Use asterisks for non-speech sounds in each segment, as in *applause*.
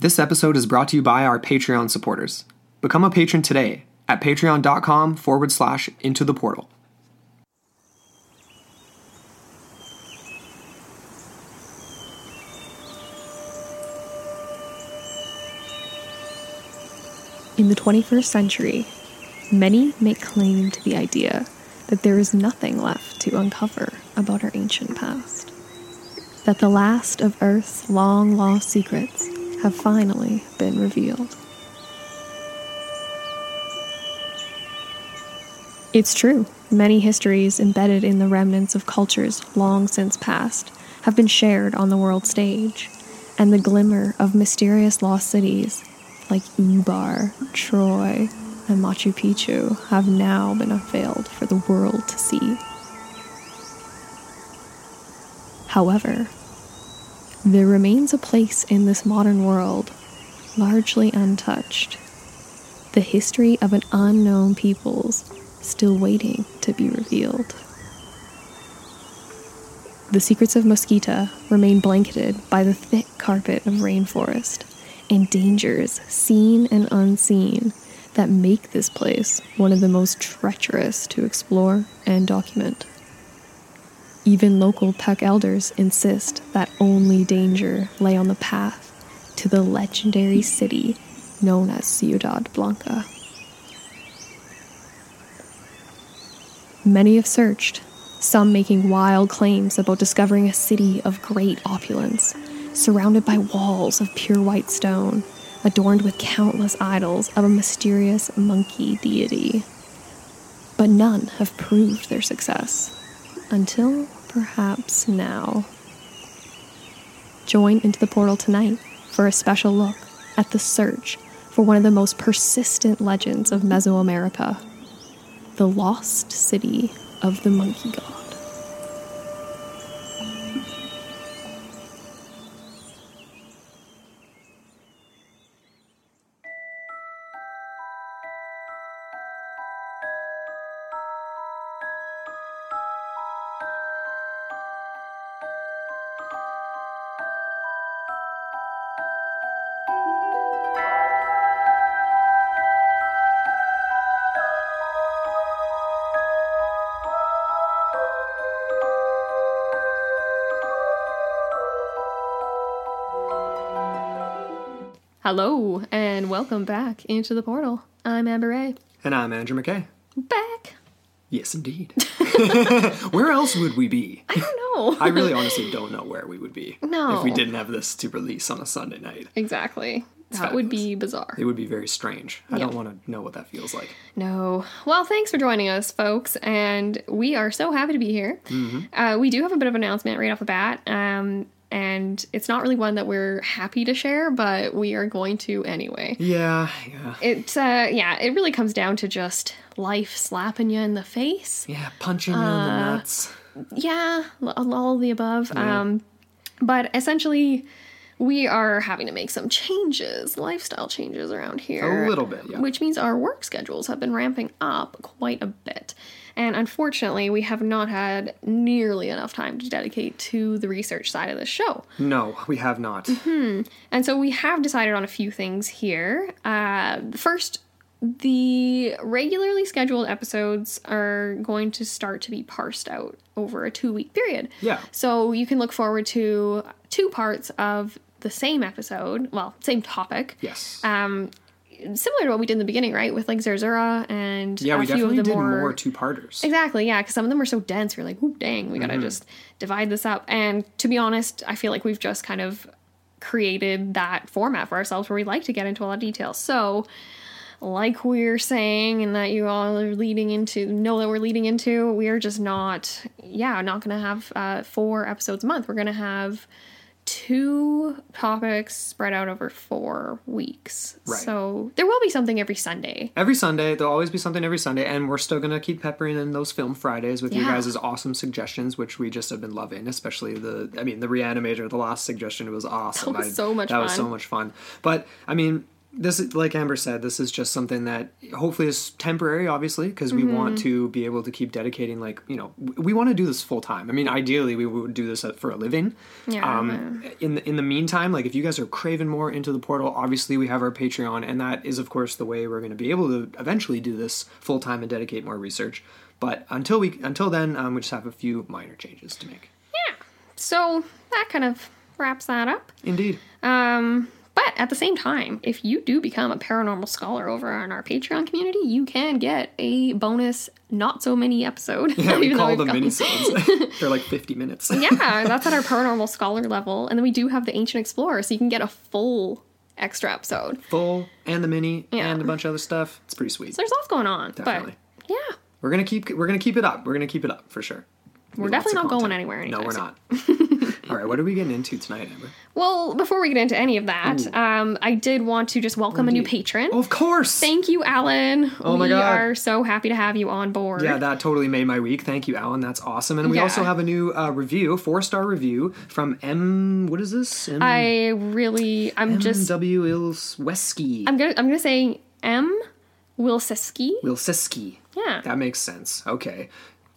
This episode is brought to you by our Patreon supporters. Become a patron today at patreon.com forward slash into the portal. In the 21st century, many make claim to the idea that there is nothing left to uncover about our ancient past. That the last of Earth's long lost secrets have finally been revealed. It's true, many histories embedded in the remnants of cultures long since past have been shared on the world stage, and the glimmer of mysterious lost cities like Ubar, Troy, and Machu Picchu have now been unveiled for the world to see. However, there remains a place in this modern world largely untouched. The history of an unknown peoples still waiting to be revealed. The secrets of Mosquita remain blanketed by the thick carpet of rainforest and dangers seen and unseen that make this place one of the most treacherous to explore and document. Even local Puck elders insist that only danger lay on the path to the legendary city known as Ciudad Blanca. Many have searched, some making wild claims about discovering a city of great opulence, surrounded by walls of pure white stone, adorned with countless idols of a mysterious monkey deity. But none have proved their success, until perhaps now. Join into the portal tonight for a special look at the search for one of the most persistent legends of Mesoamerica the lost city of the monkey god. Hello, and welcome back into the portal. I'm Amber Ray. And I'm Andrew McKay. Back. Yes, indeed. *laughs* *laughs* where else would we be? I don't know. *laughs* I really honestly don't know where we would be No. if we didn't have this to release on a Sunday night. exactly. That would be bizarre. It would be very strange. I Yeah. don't want to know what that feels like. No. Well, thanks for joining us, folks, and we are so happy to be here. Uh, we do have a bit of an announcement right off the bat, um, and it's not really one that we're happy to share, but we are going to anyway. Yeah, yeah. It, uh, yeah, it really comes down to just life slapping you in the face. Yeah, punching you in the nuts. Yeah, all of the above. Yeah. Um, but essentially, we are having to make some changes, lifestyle changes around here. A little bit, yeah. Which means our work schedules have been ramping up quite a bit. And unfortunately, we have not had nearly enough time to dedicate to the research side of the show. No, we have not. Mm-hmm. And so we have decided on a few things here. Uh, first, the regularly scheduled episodes are going to start to be parsed out over a two week period. Yeah. So you can look forward to two parts of the same episode, well, same topic. Yes. Um, similar to what we did in the beginning, right? With like Zerzura and yeah, a we few of definitely did more, more, two-parters. Exactly, yeah, because some of them are so dense. We're like, "Ooh, dang, we gotta Mm-hmm. just divide this up." And to be honest, I feel like we've just kind of created that format for ourselves where we like to get into a lot of detail. So, like we're saying, and that you all are leading into, know that we're leading into, we are just not, yeah, not gonna have uh, four episodes a month. We're gonna have two topics spread out over four weeks. Right. So there will be something every Sunday. Every Sunday, there'll always be something every Sunday, and we're still gonna keep peppering in those film Fridays with you Yeah. guys' awesome suggestions, which we just have been loving. Especially the, I mean, the Reanimator. The last suggestion was awesome. That was I- so much That was so much fun. But I mean, this is like Amber said, this is just something that hopefully is temporary, obviously, because we want Mm-hmm. to be able to keep dedicating. Like you know, we want to do this full time. I mean, ideally, we would do this for a living. Yeah. Um, in the in the meantime, like if you guys are craving more into the portal, obviously we have our Patreon, and that is of course the way we're going to be able to eventually do this full time and dedicate more research. But until we until then, um, we just have a few minor changes to make. Yeah. So that kind of wraps that up. Indeed. Um, but at the same time, if you do become a paranormal scholar over on our Patreon community, you can get a bonus not so many episode. *laughs* Yeah, *laughs* we even call them minisodes. *laughs* They're like fifty minutes. yeah, that's at our paranormal scholar level. And then we do have the ancient explorer, so you can get a full extra episode. Full and the mini Yeah. and a bunch of other stuff. It's pretty sweet. So there's lots going on. Definitely. But yeah, We're gonna keep we're gonna keep it up. We're gonna keep it up for sure. we're definitely not going content. anywhere No, we're soon. not. All right, what are we getting into tonight, Amber? Well, before we get into any of that, um, I did want to just welcome a new patron. Of course. Thank you, Alan. Oh my we God. are so happy to have you on board. yeah, that totally made my week. Thank you, Alan. That's awesome. And we Yeah. also have a new uh, review, four star review from M. What is this? M. I really, I'm just, W. Ilsweski. I'm gonna, I'm gonna say M. Wilsiski. Wilsiski. Yeah. That makes sense. Okay.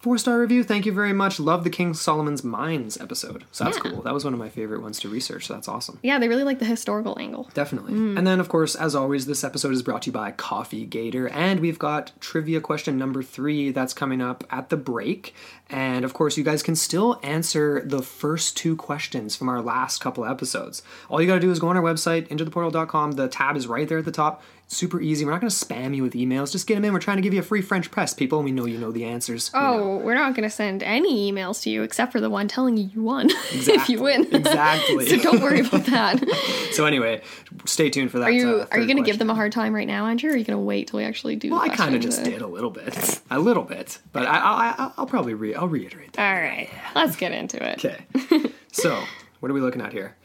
Four star review. Thank you very much. Love the King Solomon's Mines episode. So that's Yeah. cool. That was one of my favorite ones to research. So that's awesome. Yeah, they really like the historical angle. Definitely. Mm. And then, of course, as always, this episode is brought to you by Coffee Gator. And we've got trivia question number three that's coming up at the break. And of course, you guys can still answer the first two questions from our last couple episodes. All you got to do is go on our website, intotheportal.com. The tab is right there at the top. Super easy. We're not going to spam you with emails. Just get them in. We're trying to give you a free French press, people. We know you know the answers. We. Oh, we're not gonna send any emails to you except for the one telling you you won *laughs* if you win. *laughs* Exactly. so don't worry about that. *laughs* So, anyway, stay tuned for that. Are you uh, are you gonna give them a hard time right now, Andrew? Or are you gonna wait till we actually do? Well, I kind of just did a little bit, a little bit, but I, I, I I'll probably re- I'll reiterate that. All right, let's get into it. Okay, so what are we looking at here?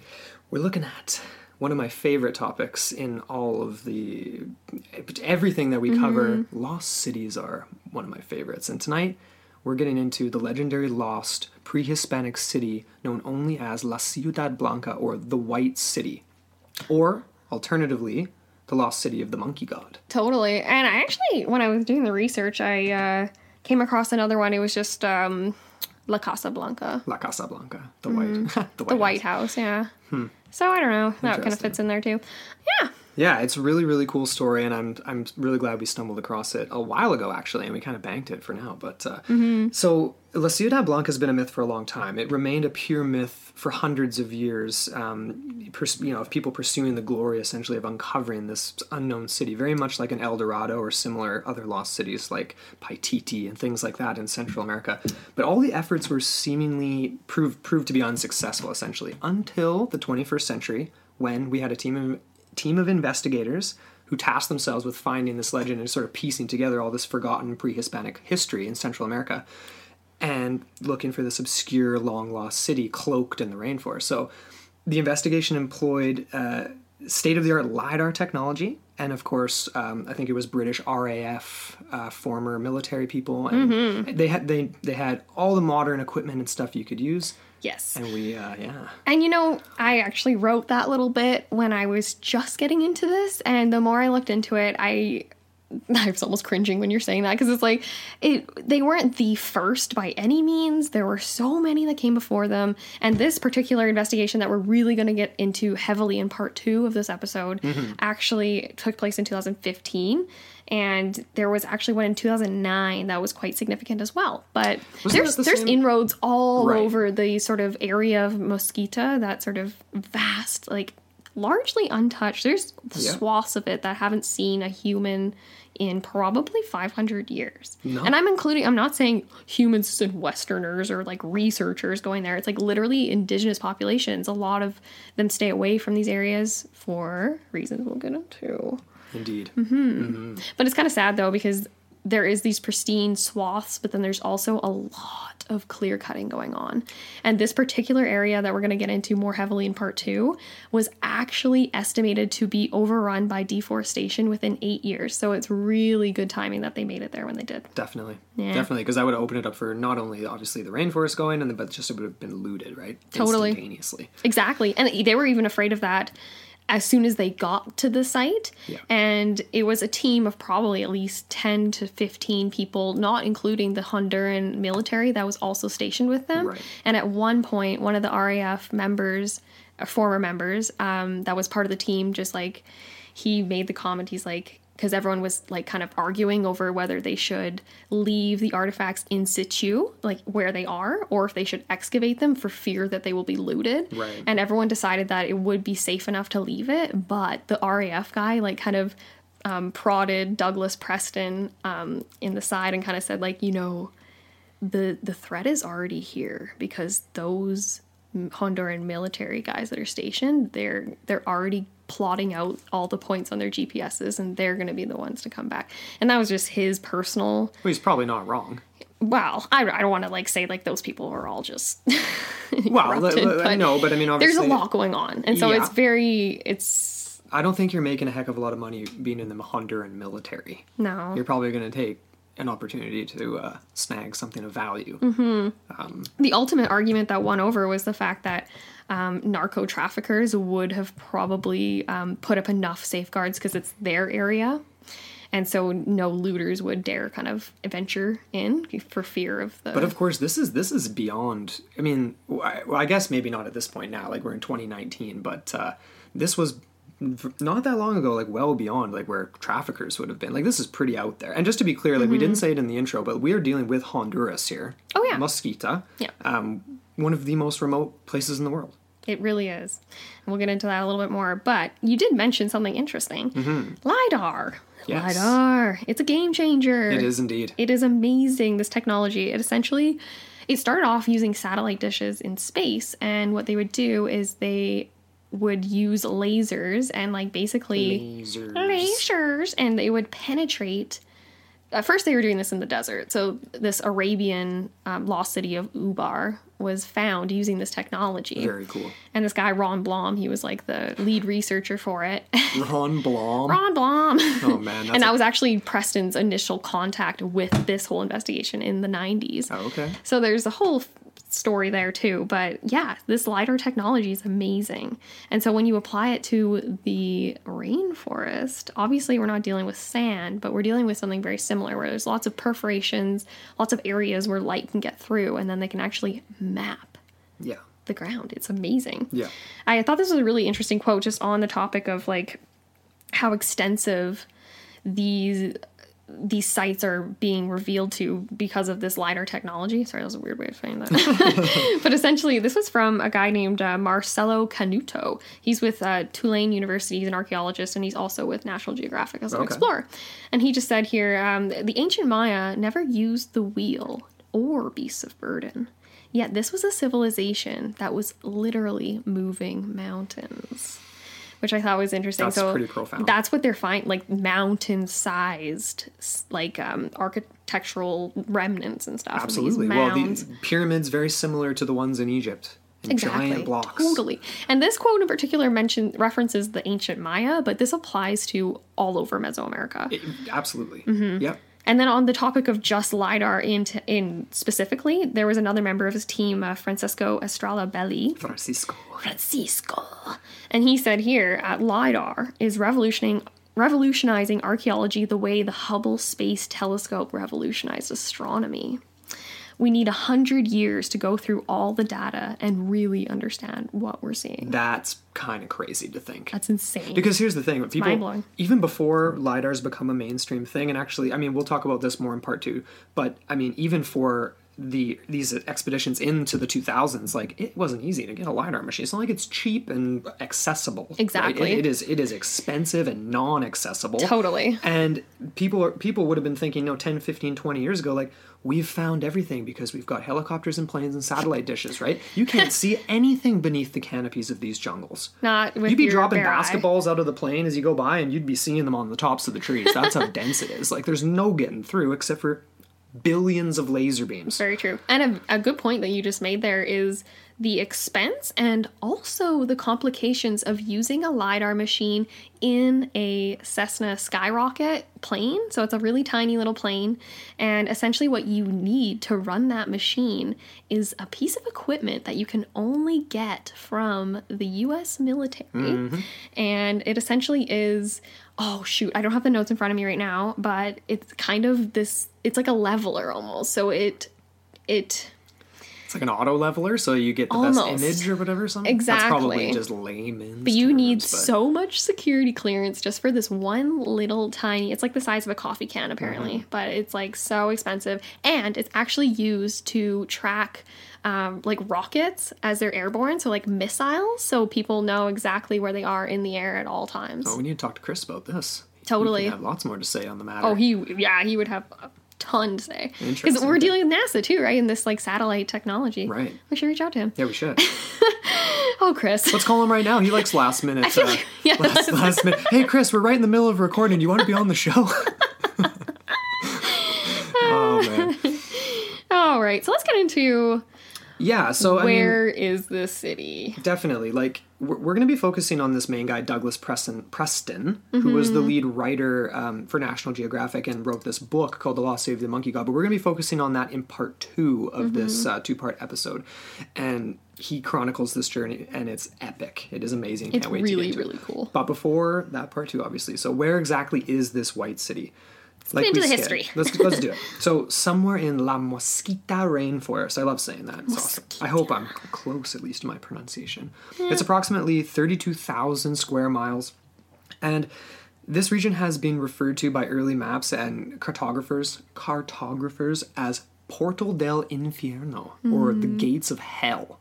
We're looking at one of my favorite topics in all of the everything that we cover. Lost cities are one of my favorites, and tonight we're getting into the legendary lost pre-Hispanic city known only as La Ciudad Blanca or the White City, or alternatively, the lost city of the Monkey God. Totally. And I actually, when I was doing the research, I uh, came across another one. It was just um, La Casa Blanca, La Casa Blanca, the white, *laughs* the White, the White House. House. Yeah. So I don't know. That kind of fits in there too. Yeah. Yeah, it's a really really cool story, and I'm I'm really glad we stumbled across it a while ago actually, and we kind of banked it for now. But uh, so La Ciudad Blanca has been a myth for a long time. It remained a pure myth for hundreds of years. Um, pers- you know, of people pursuing the glory essentially of uncovering this unknown city, very much like an El Dorado or similar other lost cities like Paititi and things like that in Central America. But all the efforts were seemingly proved proved to be unsuccessful essentially until the 21st century when we had a team of team of investigators who tasked themselves with finding this legend and sort of piecing together all this forgotten pre-Hispanic history in Central America and looking for this obscure long lost city cloaked in the rainforest. So the investigation employed uh, state of the art LIDAR technology. And of course, um, I think it was British RAF uh, former military people, and they had they they had all the modern equipment and stuff you could use. Yes. And we, uh, yeah, And you know, I actually wrote that little bit when I was just getting into this, and the more I looked into it, I *laughs* I was almost cringing when you're saying that because it's like it they weren't the first by any means. There were so many that came before them, and this particular investigation that we're really going to get into heavily in part 2 of this episode mm-hmm. actually took place in 2015. And there was actually one in 2009 that was quite significant as well. But Wasn't there's the there's same- inroads all Right. over the sort of area of Mosquita, that sort of vast, like largely untouched. There's Yeah. swaths of it that haven't seen a human in probably 500 years. No. And I'm including, I'm not saying humans and Westerners or like researchers going there. It's like literally indigenous populations. A lot of them stay away from these areas for reasons we'll get into. indeed. Mm-hmm. Mm-hmm. But it's kind of sad though because there is these pristine swaths, but then there's also a lot of clear cutting going on. And this particular area that we're going to get into more heavily in part two was actually estimated to be overrun by deforestation within eight years. So it's really good timing that they made it there when they did. Definitely, Yeah. definitely, because that would have opened it up for not only obviously the rainforest going, and then, but just it would have been looted, right? Totally. instantaneously. Exactly. And they were even afraid of that as soon as they got to the site. Yeah. And it was a team of probably at least 10 to 15 people, not including the Honduran military that was also stationed with them. Right. And at one point, one of the RAF members, uh, former members, um, that was part of the team, just like he made the comment, he's like, because everyone was like kind of arguing over whether they should leave the artifacts in situ, like where they are, or if they should excavate them for fear that they will be looted. Right. And everyone decided that it would be safe enough to leave it, but the RAF guy like kind of um, prodded Douglas Preston um, in the side and kind of said like, you know, the the threat is already here because those Honduran military guys that are stationed, they're they're already plotting out all the points on their GPSs and they're going to be the ones to come back. And that was just his personal Well, he's probably not wrong. well, I, I don't want to like say like those people are all just *laughs* Well, l- l- but no, but I mean, obviously there's a lot going on. And so Yeah. it's very it's I don't think you're making a heck of a lot of money being in the Honduran military. no. You're probably going to take an opportunity to uh, snag something of value. Mm-hmm. the ultimate argument that won over was the fact that um, narco traffickers would have probably um, put up enough safeguards because it's their area. And so no looters would dare kind of venture in for fear of the. But of course, this is this is beyond. I mean, I, well, I guess maybe not at this point now. Like we're in 2019, but uh, this was not that long ago. Like well beyond like where traffickers would have been. Like this is pretty out there. And just to be clear, like we didn't say it in the intro, but we are dealing with Honduras here. Mm-hmm. Oh, yeah. Mosquita. Yeah. Um, one of the most remote places in the world. It really is. And we'll get into that a little bit more. But you did mention something interesting LIDAR. Mm-hmm. Yes. LIDAR. It's a game changer. It is indeed. It is amazing, this technology. It essentially it started off using satellite dishes in space, and what they would do is they would use lasers and like basically Lasers. lasers and they would penetrate at first they were doing this in the desert so this arabian um, lost city of ubar was found using this technology Very cool. and this guy ron blom he was like the lead researcher for it *laughs* Ron Blom. ron blom Oh man, *laughs* that's and a- that was actually preston's initial contact with this whole investigation in the 90s Oh, okay. so there's a whole story there too. But yeah, this LiDAR technology is amazing. And so when you apply it to the rainforest, obviously we're not dealing with sand, but we're dealing with something very similar where there's lots of perforations, lots of areas where light can get through, and then they can actually map Yeah. the ground. It's amazing. Yeah. I thought this was a really interesting quote just on the topic of like how extensive these these sites are being revealed to because of this lidar technology. Sorry, that was a weird way of saying that. *laughs* but essentially, this was from a guy named uh, Marcelo Canuto. He's with uh, Tulane University. He's an archaeologist, and he's also with National Geographic as an Okay. explorer. And he just said here, um, the ancient Maya never used the wheel or beasts of burden. Yet this was a civilization that was literally moving mountains, which I thought was interesting. That's so pretty profound. That's what they're finding, like mountain-sized, like um, architectural remnants and stuff. Absolutely. Well, the pyramids very similar to the ones in Egypt. In Exactly. Giant blocks. Totally. And this quote in particular mention references the ancient Maya, but this applies to all over Mesoamerica. It- absolutely. Mm-hmm. Yep. And then on the topic of just lidar in t- in specifically, there was another member of his team, uh, Francesco Estrella Belli. Francisco. Francisco, and he said here, uh, lidar is revolutioning. Revolutionizing archaeology the way the Hubble Space Telescope revolutionized astronomy. We need a hundred years to go through all the data and really understand what we're seeing. That's kind of crazy to think. That's insane. Because here's the thing, people mind-blowing. even before lidars become a mainstream thing, and actually, I mean, we'll talk about this more in part two. But I mean, even for the these expeditions into the 2000s, like it wasn't easy to get a lidar machine. It's not like it's cheap and accessible. right? Exactly. It- it is. It is expensive and non-accessible. Totally. And people are, people would have been thinking, no, 10, 15, 20 years ago, like we've found everything because we've got helicopters and planes and satellite dishes, right? You can't see *laughs* anything beneath the canopies of these jungles. Not with You'd be dropping bare eye. basketballs out of the plane as you go by, and you'd be seeing them on the tops of the trees. That's how *laughs* dense it is. Like there's no getting through except for billions of laser beams. Very true. And a, a good point that you just made there is the expense and also the complications of using a LiDAR machine in a Cessna Skyrocket plane. So it's a really tiny little plane. And essentially, what you need to run that machine is a piece of equipment that you can only get from the US military. Mm-hmm. And it essentially is oh shoot i don't have the notes in front of me right now but it's kind of this it's like a leveler almost so it it It's like an auto leveler, so you get the Almost. best image or whatever. Something. Exactly. That's probably just layman's. but you need but- so much security clearance just for this one little tiny it's like the size of a coffee can apparently Mm-hmm. but it's like so expensive and it's actually used to track um, like rockets as they're airborne so like missiles so people know exactly where they are in the air at all times Oh, we need to talk to Chris about this. Totally. He have lots more to say on the matter. Oh, he yeah, he would have ton to say because we're dealing with NASA too, right? In this like satellite technology, Right. We should reach out to him. yeah, we should. *laughs* Oh, Chris. Let's call him right now. He likes last *laughs* minute. uh, like- yeah, last, last minute. Hey, Chris, we're right in the middle of recording. Do you want to be on the show? *laughs* oh man. All right, so let's get into Yeah. So I mean, where is this city? Definitely. Like, we're, we're going to be focusing on this main guy, Douglas Preston, Preston who was the lead writer um, for National Geographic and wrote this book called The Lost City of the Monkey God. But we're going to be focusing on that in part two of this uh, two part episode. And he chronicles this journey, and it's epic. It is amazing. It's Can't wait really, to get into really it. cool. But before that part two, obviously. So, where exactly is this white city? Like into the history. Let's let's do it. *laughs* So somewhere in La Mosquita rainforest, I love saying that. It's awesome. I hope I'm close at least to my pronunciation. It's approximately thirty-two thousand square miles, and this region has been referred to by early maps and cartographers cartographers as Portal del Infierno or the Hmm. gates of hell.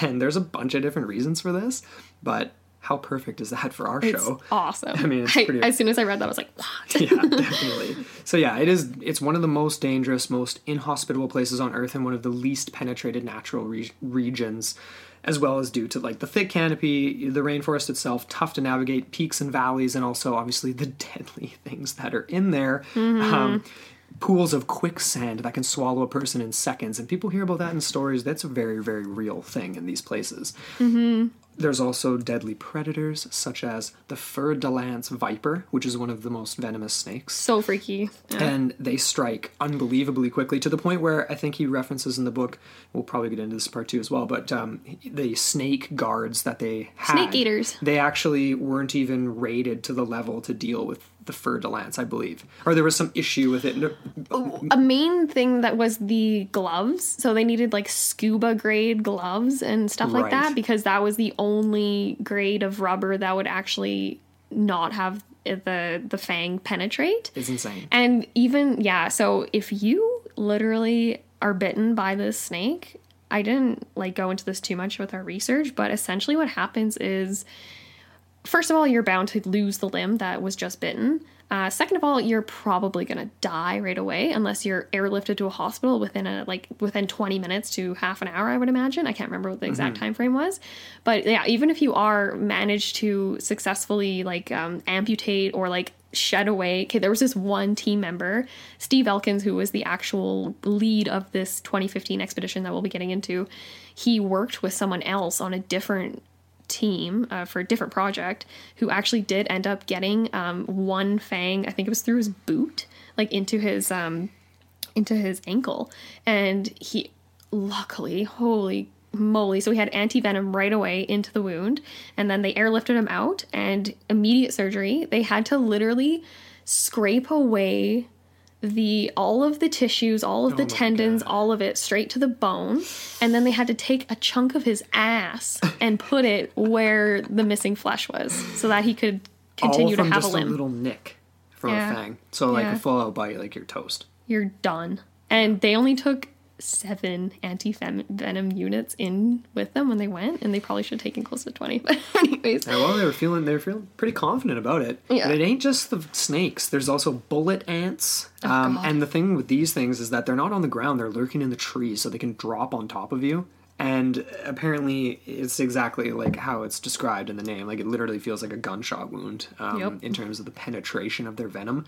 And there's a bunch of different reasons for this, but how perfect is that for our It's show? awesome. *laughs* I mean, it's I- pretty- as soon as I read that, I was like, what? *laughs* yeah, definitely. So yeah, it is. It's one of the most dangerous, most inhospitable places on Earth, and one of the least penetrated natural re- regions, as well as due to like the thick canopy, the rainforest itself, tough to navigate, peaks and valleys, and also obviously the *laughs* deadly things that are in there. Um, pools of quicksand that can swallow a person in seconds, and people hear about that in stories. That's a very, very real thing in these places. There's also deadly predators such as the fer de lance viper, which is one of the most venomous snakes. so freaky. Yeah. And they strike unbelievably quickly to the point where I think he references in the book. We'll probably get into this part two as well. But um, the snake guards that they had, Snake eaters. they actually weren't even rated to the level to deal with the fer de lance, I believe, or there was some issue with it. Oh, a main thing that was the gloves. So they needed like scuba grade gloves and stuff like Right. that because that was the only grade of rubber that would actually not have the the fang penetrate. It's insane. And even yeah, so if you literally are bitten by this snake, I didn't like go into this too much with our research, but essentially what happens is first of all, you're bound to lose the limb that was just bitten. Uh, second of all, you're probably gonna die right away unless you're airlifted to a hospital within a like within 20 minutes to half an hour. I would imagine. I can't remember what the exact time frame was, but yeah, even if you are managed to successfully like um, amputate or like shed away. Okay, there was this one team member, Steve Elkins, who was the actual lead of this 2015 expedition that we'll be getting into. He worked with someone else on a different team uh, for a different project who actually did end up getting um, one fang i think it was through his boot like into his um into his ankle. And he luckily holy moly so he had anti-venom right away into the wound and then they airlifted him out and immediate surgery they had to literally scrape away the all of the tissues, all of oh the Oh my tendons, God. all of it straight to the bone, and then they had to take a chunk of his ass *laughs* and put it where the missing flesh was, so that he could continue to have a just limb. little nick from Yeah. a fang. So like Yeah. a full out bite, like you're toast. You're done. And they only took seven anti venom units in with them when they went, and they probably should have taken close to twenty. *laughs* But anyways, Yeah, well, they were feeling they were feeling pretty confident about it. Yeah. And it ain't just the snakes. There's also bullet ants. Oh, um, and the thing with these things is that they're not on the ground; they're lurking in the trees, so they can drop on top of you. And apparently, it's exactly like how it's described in the name. Like it literally feels like a gunshot wound um, Yep. in terms of the penetration of their venom.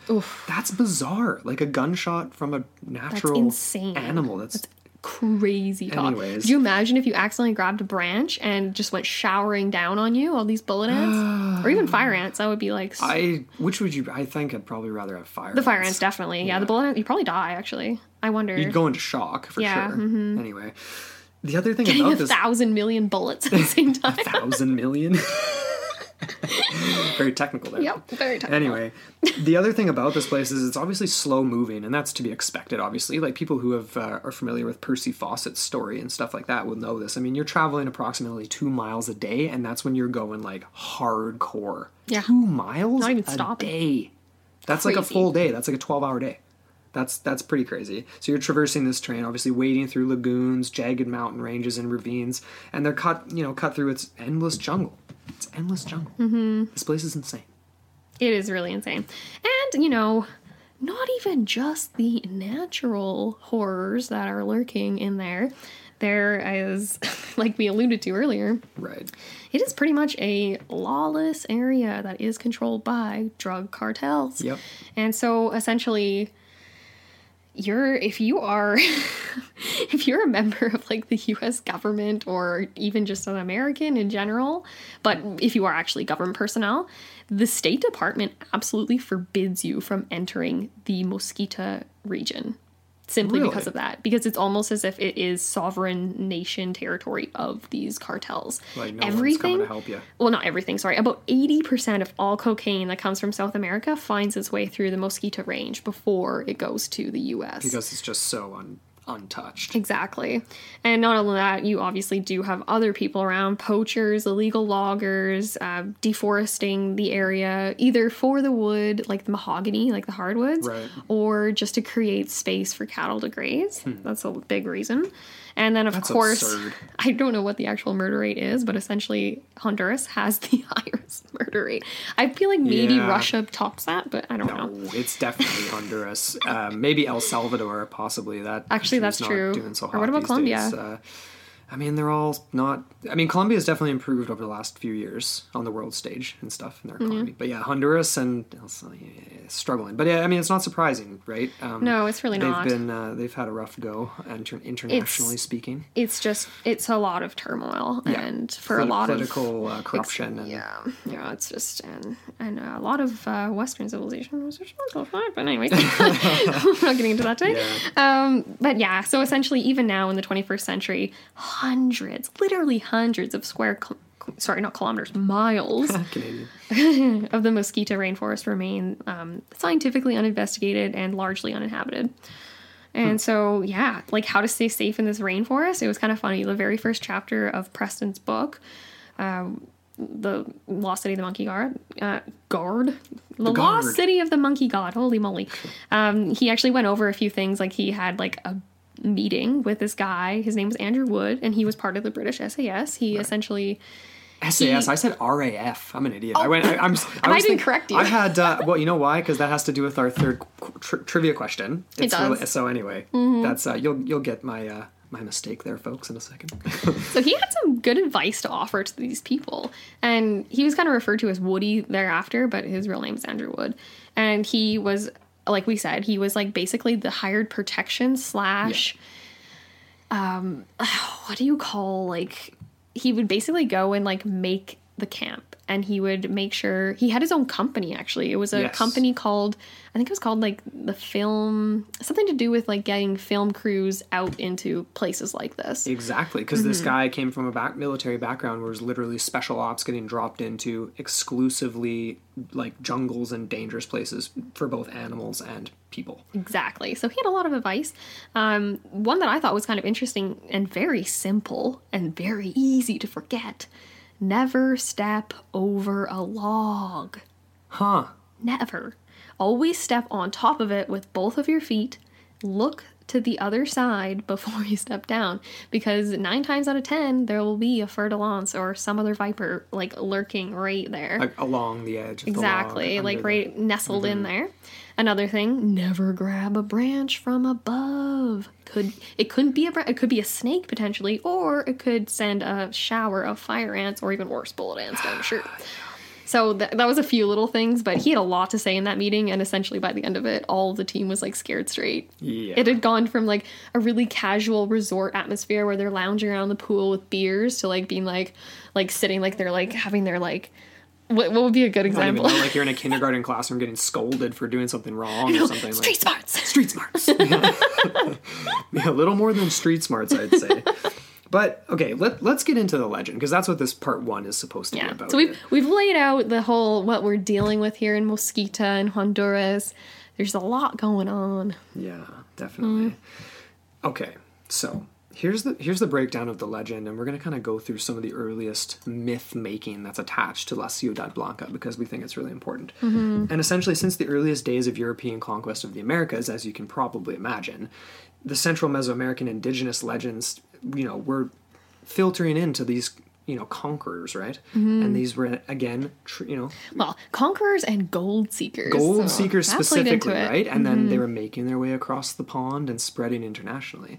That's bizarre. Like a gunshot from a natural animal. That's, that's crazy tall. Anyways. Could you imagine if you accidentally grabbed a branch and just went showering down on you, all these bullet ants? *sighs* or even fire ants. That would be like. I which would you? I think I'd probably rather have fire. the fire ants, definitely. Yeah, the bullet ants, you probably die, actually. I wonder. You'd go into shock for Yeah, sure. Anyway, the other thing Getting about a this thousand million bullets at the same *laughs* time. a thousand million. Very technical there. yep, very technical. Anyway, the other thing about this place is it's obviously slow moving, and that's to be expected. Obviously, like people who have uh, are familiar with Percy Fawcett's story and stuff like that will know this. I mean, you're traveling approximately two miles a day, and that's when you're going like hardcore. Yeah. two miles Not even a stopping. day. That's like a full day. That's like a twelve hour day. That's that's pretty crazy. So you're traversing this terrain, obviously wading through lagoons, jagged mountain ranges, and ravines, and they're cut, you know, cut through its endless jungle. It's endless jungle. Mm-hmm. This place is insane. It is really insane. And, you know, not even just the natural horrors that are lurking in there. There is, *laughs* like we alluded to earlier, Right. it is pretty much a lawless area that is controlled by drug cartels. Yep. And so essentially, you're if you are *laughs* if you're a member of like the US government or even just an American in general, but if you are actually government personnel, the State Department absolutely forbids you from entering the Mosquita region. Simply Really? because of that. Because it's almost as if it is sovereign nation territory of these cartels. Like no one's coming to help you. Well, not everything, sorry. About 80% of all cocaine that comes from South America finds its way through the Mosquito Range before it goes to the US. Because it's just so un- untouched. Exactly. And not only that, you obviously do have other people around poachers, illegal loggers, uh, deforesting the area, either for the wood, like the mahogany, like the hardwoods, Right. or just to create space for cattle to graze. That's a big reason. And then, of. That's course, absurd. *laughs* I don't know what the actual murder rate is, but essentially, Honduras has *laughs* the highest murder rate. I feel like maybe Yeah. Russia tops that, but I don't know. No, it's definitely *laughs* Honduras. Uh, maybe El Salvador, possibly. That Actually, that's not true. Doing so Or what about Colombia? Uh, I mean, they're all not. I mean, Colombia's definitely improved over the last few years on the world stage and stuff in their Mm-hmm. economy. But yeah, Honduras and Sal- yeah, struggling. But yeah, I mean, it's not surprising, right? Um, No, it's really not they've not. been uh, they've had a rough go, inter- internationally speaking. It's just, it's a lot of turmoil Yeah. and for a lot of political uh, corruption and Yeah, yeah, it's just and and a lot of uh, Western civilization was not so fine. But anyway, *laughs* *laughs* we're not getting into that today. Um, but yeah, so essentially, even now in the 21st century, hundreds, literally hundreds of square, sorry, not kilometers, miles *laughs* *laughs* of the Mosquito rainforest remain um, scientifically uninvestigated and largely uninhabited. And so, yeah, like how to stay safe in this rainforest. It was kind of funny. The very first chapter of Preston's book, um, the Lost City of the Monkey Guard, uh, Guard, the, Lost Guard. City of the Monkey God. Holy moly! Um, he actually went over a few things. Like he had like a meeting with this guy. His name was Andrew Wood, and he was part of the British SAS. He essentially SAS. I said RAF. I'm an idiot. I went. I, I'm. *laughs* I, I was didn't think- correct you. I had. Uh, well, you know why? Because that has to do with our third tri- trivia question. It's does. Mm-hmm. Really, so anyway, that's uh, you'll you'll get my uh, my mistake there, folks, in a second. *laughs* So he had some good advice to offer to these people. And he was kind of referred to as Woody thereafter, but his real name is Andrew Wood. And he was, like we said, he was like basically the hired protection slash, um, *sighs* what do you call like, he would basically go and like make the camp and he would make sure he had his own company actually it was a Yes. company called i think it was called like the film something to do with like getting film crews out into places like this exactly, because this Mm-hmm. guy came from a back military background where it was literally special ops getting dropped into exclusively like jungles and dangerous places for both animals and people. Exactly. So he had a lot of advice. Um, one that I thought was kind of interesting and very simple and very easy to forget never step over a log. Huh. Never. Always step on top of it with both of your feet. Look to the other side before you step down because nine times out of ten there will be a fer de lance or some other viper like lurking right there Like along the edge. Of exactly The log, like the- right nestled Mm-hmm. in there another thing never grab a branch from above could it couldn't be a bra- it could be a snake potentially or it could send a shower of fire ants or even worse bullet ants down your shirt So th- that was a few little things, but he had a lot to say in that meeting, and essentially by the end of it, all of the team was like scared straight. Yeah. It had gone from like a really casual resort atmosphere where they're lounging around the pool with beers to like being like like sitting like they're like having their like what, what would be a good example? know, like you're in a kindergarten classroom getting scolded for doing something wrong or something like that. Street like smarts. street smarts. *laughs* *laughs* yeah, a little more than street smarts, I'd say. But okay, let, let's get into the legend because that's what this part one is supposed to be about. So we've here. we've laid out the whole what we're dealing with here in Mosquita and Honduras. There's a lot going on. Yeah, definitely. Mm-hmm. Okay, so here's the here's the breakdown of the legend, and we're gonna kind of go through some of the earliest myth making that's attached to La Ciudad Blanca because we think it's really important. And essentially, since the earliest days of European conquest of the Americas, as you can probably imagine, the Central Mesoamerican indigenous legends, you know, were filtering into these you know conquerors, right? And these were again, tr- you know, Well, conquerors and gold seekers. gold so seekers played into specifically. Mm-hmm. right? And then they were making their way across the pond and spreading internationally.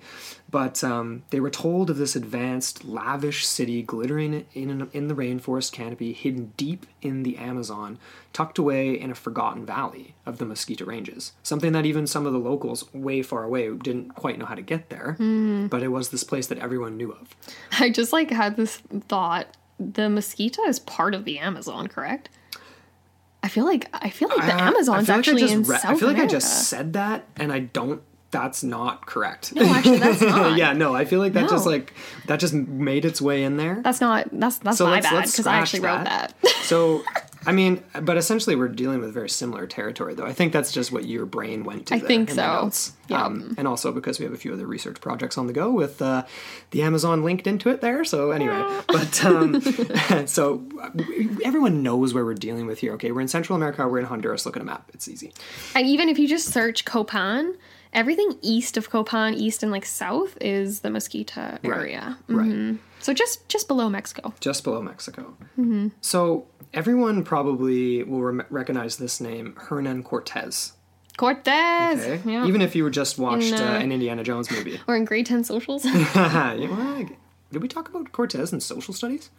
But um, they were told of this advanced, lavish city glittering in an, in the rainforest canopy, hidden deep in the Amazon, tucked away in a forgotten valley of the Mosquito Ranges. Something that even some of the locals way far away didn't quite know how to get there. Mm. But it was this place that everyone knew of. I just like had this thought. The mosquito is part of the Amazon, correct? I feel like I feel like the Uh, Amazon's I like actually I just in re- South I feel like America. I just said that, and I don't. That's not correct. No, actually, that's *laughs* not. yeah, no, I feel like that just like that just made its way in there. That's not. That's that's so my let's bad because I actually scratch wrote that. so, *laughs* I mean, but essentially we're dealing with very similar territory, though. I think that's just what your brain went to. I think so. Yeah. Um, and also because we have a few other research projects on the go with uh, the Amazon linked into it there. So anyway, but um, *laughs* so uh, everyone knows where we're dealing with here. Okay, we're in Central America. We're in Honduras. Look at a map. It's easy. And even if you just search Copan, everything east of Copan, east and like south, is the Mosquita area. Right. Mhm. So just just below Mexico. just below Mexico. Mm-hmm. So everyone probably will rem- recognize this name, Hernan Cortez. Cortez. Okay, Yeah. even if you just watched In, uh, uh, an Indiana Jones movie. *laughs* or in grade ten socials. *laughs* *laughs* Yeah, Did we talk about Cortez in social studies?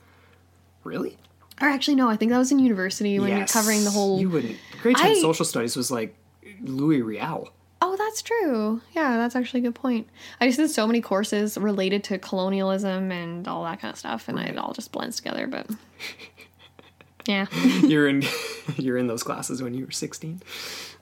Really? or actually, no. I think that was in university when you're covering the whole. You wouldn't. Grade ten I- social studies was like Louis Riel. Oh, that's true. Yeah, that's actually a good point. I just did so many courses related to colonialism and all that kind of stuff, and it all just blends together. But *laughs* yeah, you're in. *laughs* you're in those classes when you were sixteen.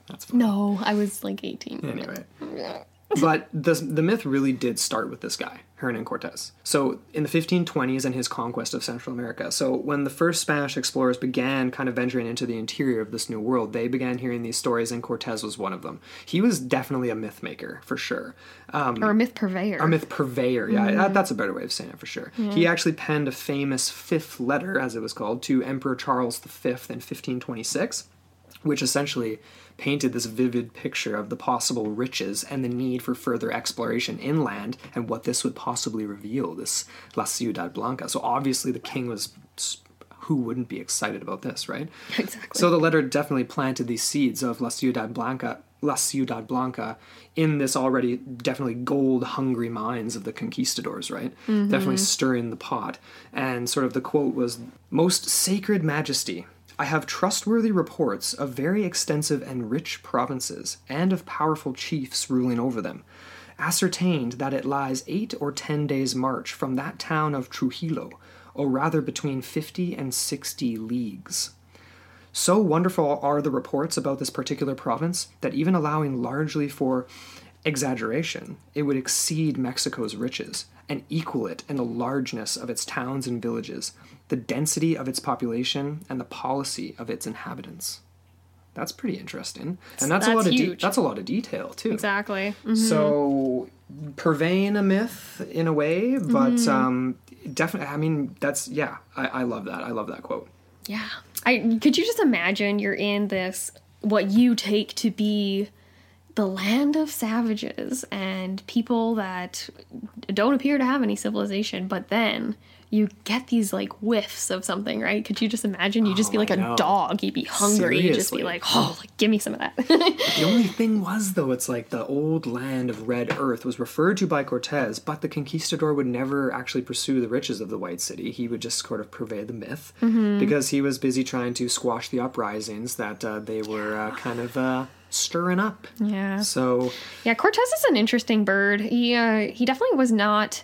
That's fun. no, I was like eighteen. Anyway. But the, the myth really did start with this guy, Hernan Cortez. So, in the 1520s and his conquest of Central America. So, when the first Spanish explorers began kind of venturing into the interior of this new world, they began hearing these stories, and Cortez was one of them. He was definitely a myth maker, for sure. Um, Or a myth purveyor. a myth purveyor, yeah, that, that's a better way of saying it for sure. He actually penned a famous fifth letter, as it was called, to Emperor Charles V in 1526, which essentially painted this vivid picture of the possible riches and the need for further exploration inland and what this would possibly reveal, this La Ciudad Blanca. So obviously the king was. Who wouldn't be excited about this, right? *laughs* exactly. So the letter definitely planted these seeds of La Ciudad Blanca, La Ciudad Blanca, in this already definitely gold-hungry minds of the conquistadors, right? Mm-hmm. Definitely stirring the pot. And sort of the quote was, "Most sacred Majesty." I have trustworthy reports of very extensive and rich provinces, and of powerful chiefs ruling over them. Ascertained that it lies eight or ten days' march from that town of Trujillo, or rather between fifty and sixty leagues. So wonderful are the reports about this particular province that even allowing largely for exaggeration, it would exceed Mexico's riches and equal it in the largeness of its towns and villages, the density of its population, and the policy of its inhabitants. That's pretty interesting, and that's, a That's lot of de- that's a lot of detail too. exactly. Mhm. So purveying a myth in a way, but Mm-hmm. um, definitely. I mean, that's yeah. I, I love that. I love that quote. Yeah. I could you just imagine you're in this what you take to be the land of savages and people that don't appear to have any civilization, but then you get these like whiffs of something, right? Could you just imagine? You just Oh, be like I a know. dog. You'd be hungry. You'd just be like, oh, like, give me some of that. The only thing was, though, it's like the old land of Red Earth was referred to by Cortez, but the conquistador would never actually pursue the riches of the White City. He would just sort of purvey the myth Mm-hmm. because he was busy trying to squash the uprisings that uh, they were uh, kind of uh, stirring up. yeah. So, Yeah, Cortez is an interesting bird. He uh, he definitely was not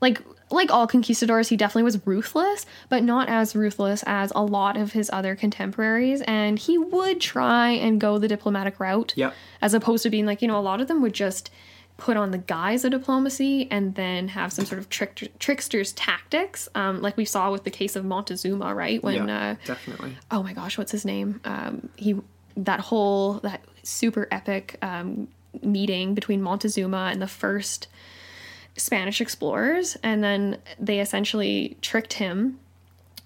like like all conquistadors. He definitely was ruthless, but not as ruthless as a lot of his other contemporaries. And he would try and go the diplomatic route, Yep. as opposed to being like you know a lot of them would just put on the guise of diplomacy and then have some sort of trick, trickster's tactics, um, like we saw with the case of Montezuma, right? When yeah, uh, definitely. oh my gosh, what's his name? Um, he that whole that super epic um, meeting between Montezuma and the first Spanish explorers, and then they essentially tricked him.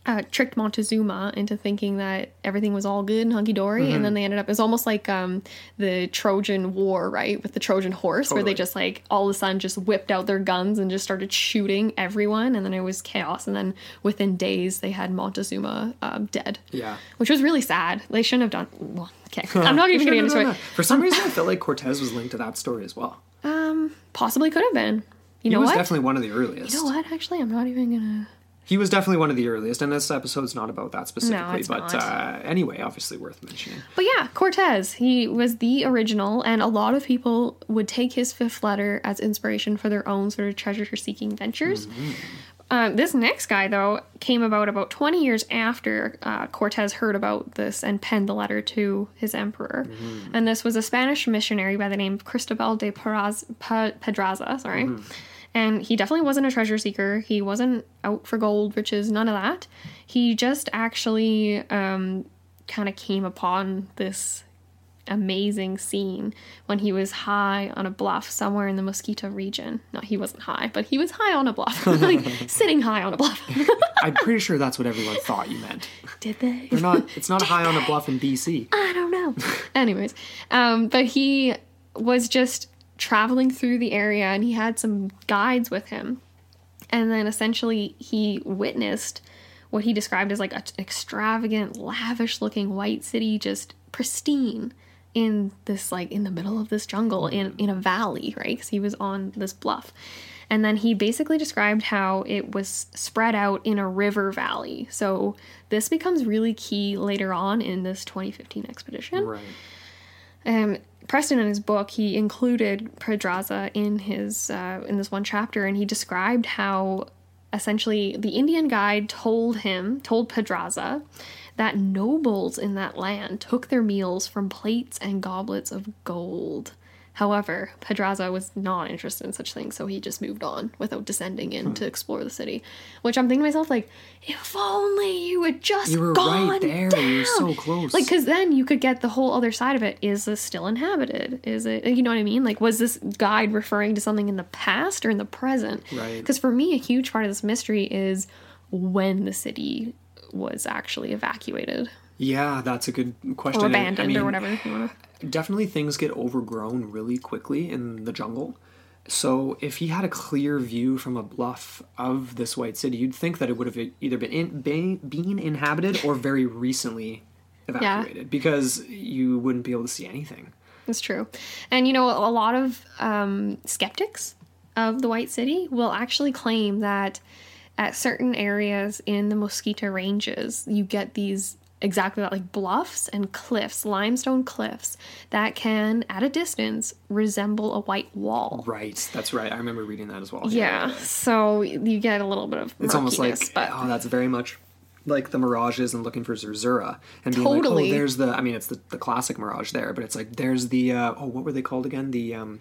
Uh, tricked Montezuma into thinking that everything was all good and hunky dory, and then they ended up. It was almost like um, the Trojan War, right, with the Trojan horse, where they just like all of a sudden just whipped out their guns and just started shooting everyone, and then it was chaos. And then within days, they had Montezuma um, dead Yeah. which was really sad. They shouldn't have done. Well, okay, *laughs* I'm not even going to get into it. For some reason, I felt like Cortez was linked to that story as well. Um, possibly could have been. You He know was what? definitely one of the earliest. you know what? Actually, I'm not even gonna. He was definitely one of the earliest, and this episode's not about that specifically. it's but. Uh, anyway, obviously worth mentioning. But yeah, Cortez. He was the original, and a lot of people would take his fifth letter as inspiration for their own sort of treasure-seeking ventures. Um, this next guy, though, came about about 20 years after uh, Cortez heard about this and penned the letter to his emperor. And this was a Spanish missionary by the name of Cristobal de Peraz, Pedraza. Sorry. And he definitely wasn't a treasure seeker. He wasn't out for gold, riches, none of that. He just actually um, kind of came upon this amazing scene when he was high on a bluff somewhere in the Mosquito region. No, he wasn't high, but he was high on a bluff, *laughs* like *laughs* sitting high on a bluff. *laughs* I'm pretty sure that's what everyone thought you meant. Did they? They're not. It's not high on a bluff in BC. I don't know. Anyways, um, but he was just traveling through the area and he had some guides with him. And then essentially he witnessed what he described as like an extravagant, lavish looking white city, just pristine in this like in the middle of this jungle in in a valley, right? Because he was on this bluff. And then he basically described how it was spread out in a river valley. So this becomes really key later on in this 2015 expedition. Right. Um, Preston in his book he included Pedraza in his uh, in this one chapter, and he described how essentially the Indian guide told him told Pedraza that nobles in that land took their meals from plates and goblets of gold. However, Pedraza was not interested in such things, so he just moved on without descending in to hmm. explore the city. Which I'm thinking to myself, like, if only you had just You were gone right there. down. You were so close. Like, because then you could get the whole other side of it. Is this still inhabited? Is it, you know what I mean? Like, was this guide referring to something in the past or in the present? Right. Because for me, a huge part of this mystery is when the city was actually evacuated Yeah, that's a good question. or And, I abandoned or mean, whatever. Definitely, things get overgrown really quickly in the jungle. So, if he had a clear view from a bluff of this white city, you'd think that it would have either been in, been, been inhabited or very recently evacuated because you wouldn't be able to see anything. That's true. And you know, a lot of um, skeptics of the White City will actually claim that at certain areas in the Mosquito Ranges, you get these exactly that like bluffs and cliffs, limestone cliffs that can at a distance resemble a white wall. Right, that's right. I remember reading that as well. Yeah, so you get a little bit of It's almost like, but oh, that's very much like the mirages and looking for Zerzura and being Totally. like, oh, there's the. I mean, it's the, the classic mirage there, but it's like there's the. Uh, oh, what were they called again? The um,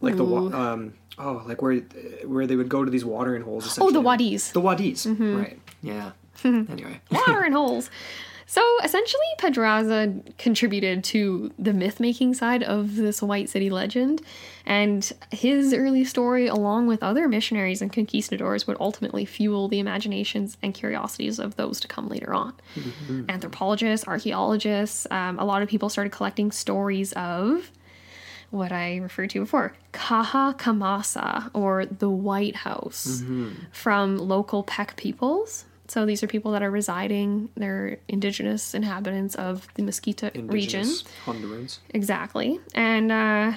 like the um, oh, like where where they would go to these watering holes. oh, the wadis. The wadis, Mm-hmm. right? Yeah. *laughs* anyway, water and holes. *laughs* So essentially, Pedraza contributed to the myth making side of this White City legend, and his early story, along with other missionaries and conquistadors, would ultimately fuel the imaginations and curiosities of those to come later on. Anthropologists, archaeologists, um, a lot of people started collecting stories of what I referred to before, Kaha Kamasa, or the White House, from local Peck peoples. So these are people that are residing, they're indigenous inhabitants of the Mosquito region. Indigenous Hondurans. Exactly. And uh,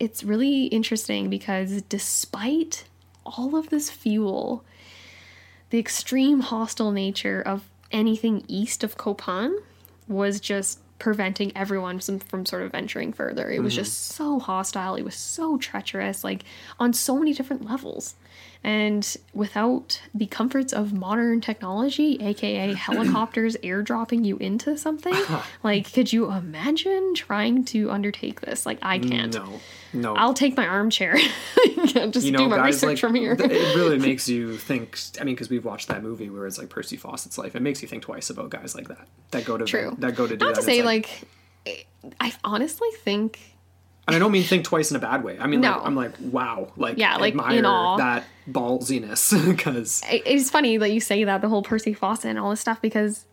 it's really interesting because despite all of this fuel, the extreme hostile nature of anything east of Copan was just preventing everyone from, from sort of venturing further. It was just so hostile. It was so treacherous, like on so many different levels. And without the comforts of modern technology, aka *clears throat* helicopters airdropping you into something, *laughs* like, could you imagine trying to undertake this? Like, I can't. No, no. I'll take my armchair. *laughs* just you know, do my guys, research like from here. it really *laughs* makes you think. I mean, because we've watched that movie where it's like Percy Fawcett's life. It makes you think twice about guys like that that go to True. that go to do Not that. to say It's like, I honestly think and I don't mean think twice in a bad way. I mean, like, I'm like, wow, like, Yeah, like, admire that ballsiness *laughs* because it's funny that you say that the whole Percy Fawcett and all this stuff because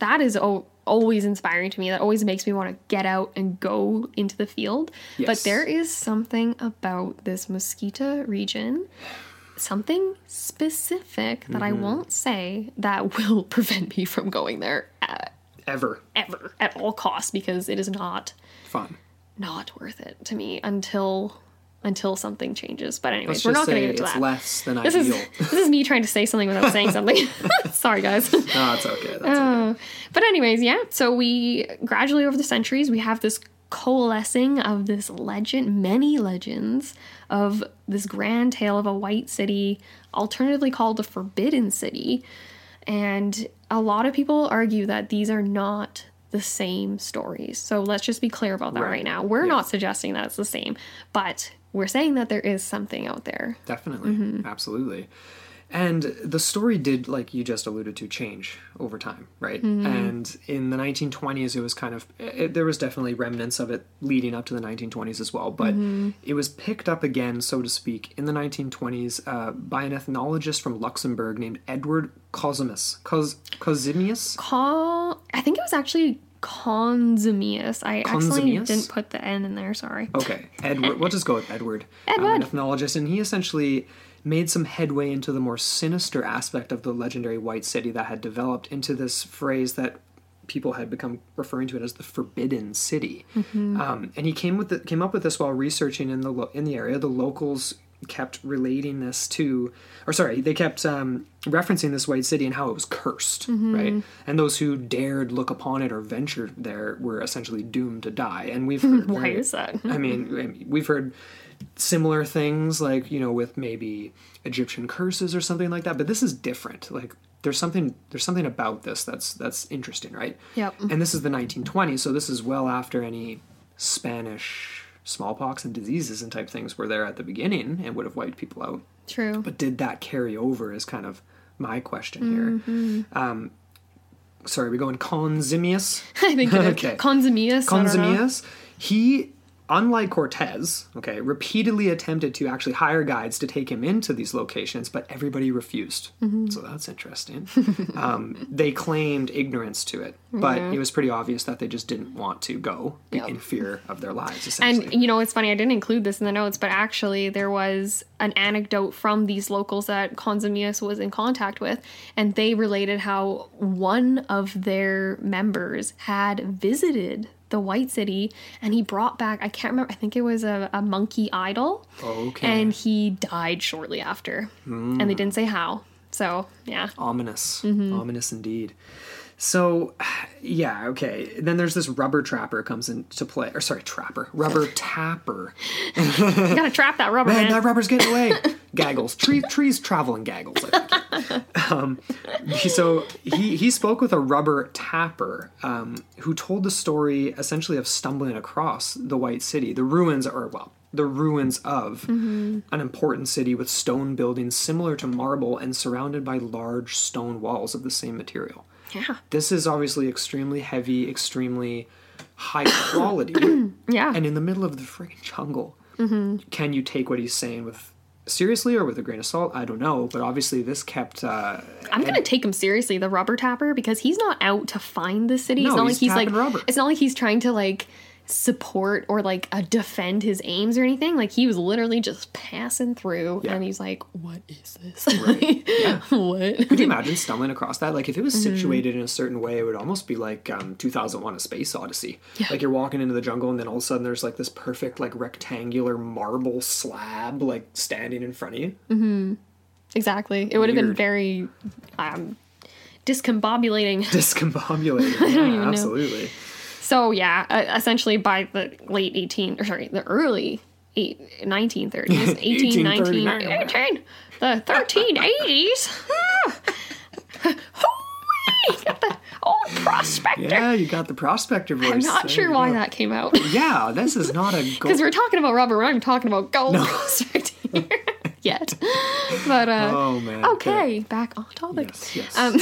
that is o- always inspiring to me. That always makes me want to get out and go into the field. But there is something about this Mosquito region, something specific that I Mm-hmm. won't say that *laughs* will prevent me from going there uh, ever ever at all costs because it is not fun. Not worth it to me until until something changes. But anyways, we're not going to get into it's that. less than This is this is me trying to say something without saying *laughs* something. *laughs* Sorry, guys. no, it's okay. That's Uh, okay. But anyways, yeah. So we gradually over the centuries we have this coalescing of this legend, many legends of this grand tale of a white city, alternatively called the Forbidden City. And a lot of people argue that these are not the same stories. So let's just be clear about that right, Right. now. We're Yeah. not suggesting that it's the same, but we're saying that there is something out there. Definitely, Mm-hmm. absolutely. And the story did, like you just alluded to, change over time, right? Mm-hmm. And in the 1920s, it was kind of, it, there was definitely remnants of it leading up to the 1920s as well, but Mm-hmm. it was picked up again, so to speak, in the 1920s uh, by an ethnologist from Luxembourg named Edward Cosimus. Cos- Cosimius? Call I think it was actually Conzemius. I actually didn't put the N in there, sorry. Okay, Edward. We'll just go with Edward. *laughs* Um, an Edward. ethnologist, and he essentially made some headway into the more sinister aspect of the legendary White City that had developed into this phrase that people had become referring to it as the Forbidden City. Um, and he came with the, came up with this while researching in the lo- in the area. The locals kept relating this to, or sorry, they kept um, referencing this white city and how it was cursed, right? And those who dared look upon it or venture there were essentially doomed to die. And we've *laughs* heard Why very- is that? I mean, we've heard similar things like you know with maybe Egyptian curses or something like that, but this is different. Like there's something there's something about this that's that's interesting, right? Yep. And this is the 1920s, so this is well after any Spanish smallpox and diseases and type things were there at the beginning and would have wiped people out. True. But did that carry over? Is kind of my question here. Um, sorry, we going Conzemius. *laughs* I think. *laughs* Okay. Conzemius. I don't know. Conzemius, he, unlike Cortez, okay, repeatedly attempted to actually hire guides to take him into these locations, but everybody refused. Mm-hmm. So that's interesting. *laughs* um, they claimed ignorance to it, but it was pretty obvious that they just didn't want to go Yep. in fear of their lives, essentially. And you know, it's funny, I didn't include this in the notes, but actually there was an anecdote from these locals that Conzemius was in contact with, and they related how one of their members had visited the White City and he brought back, I can't remember, I think it was a, a monkey idol. Okay. And he died shortly after. And they didn't say how. So, yeah. Ominous. Mm-hmm. Ominous indeed. So, yeah, okay. Then there's this rubber trapper comes into play. Or sorry, trapper. Rubber *laughs* tapper. You gotta trap that rubber, Man, man. that rubber's getting away. *laughs* gaggles. Tree, trees travel in gaggles. I think. um, so he he spoke with a rubber tapper um, who told the story essentially of stumbling across the White City, the ruins, or well, the ruins of Mm-hmm. an important city with stone buildings similar to marble and surrounded by large stone walls of the same material. yeah. This is obviously extremely heavy, extremely high quality *coughs* Yeah. and in the middle of the freaking jungle. Mm-hmm. Can you take what he's saying with seriously or with a grain of salt? I don't know, but obviously this kept. Uh, I'm gonna take him seriously, the rubber tapper, because he's not out to find the city. it's No, not he's like he's like rubber. it's not like he's trying to like support or like uh, defend his aims or anything. Like he was literally just passing through, Yeah. and he's like, "What is this? *laughs* Yeah. what?" Could you imagine stumbling across that? Like if it was Mm-hmm. situated in a certain way, it would almost be like um, 2001: A Space Odyssey. Yeah. Like you're walking into the jungle, and then all of a sudden there's like this perfect like rectangular marble slab like standing in front of you. Mm-hmm. Exactly. It would have been very um, discombobulating. *laughs* Discombobulated. don't yeah, even know. So yeah, uh, essentially by the late 18 or sorry, the early eight, 1930s, *laughs* 18, 19, 18, the 1380s. *laughs* Got the old prospector. Yeah, you got the prospector voice. I'm not There sure you why go. that came out. *laughs* Yeah, this is not a gold. Because we're talking about rubber, we're not even talking about gold prospecting here yet. But uh, Oh man. okay, back on topic. Yes. Yes. Um,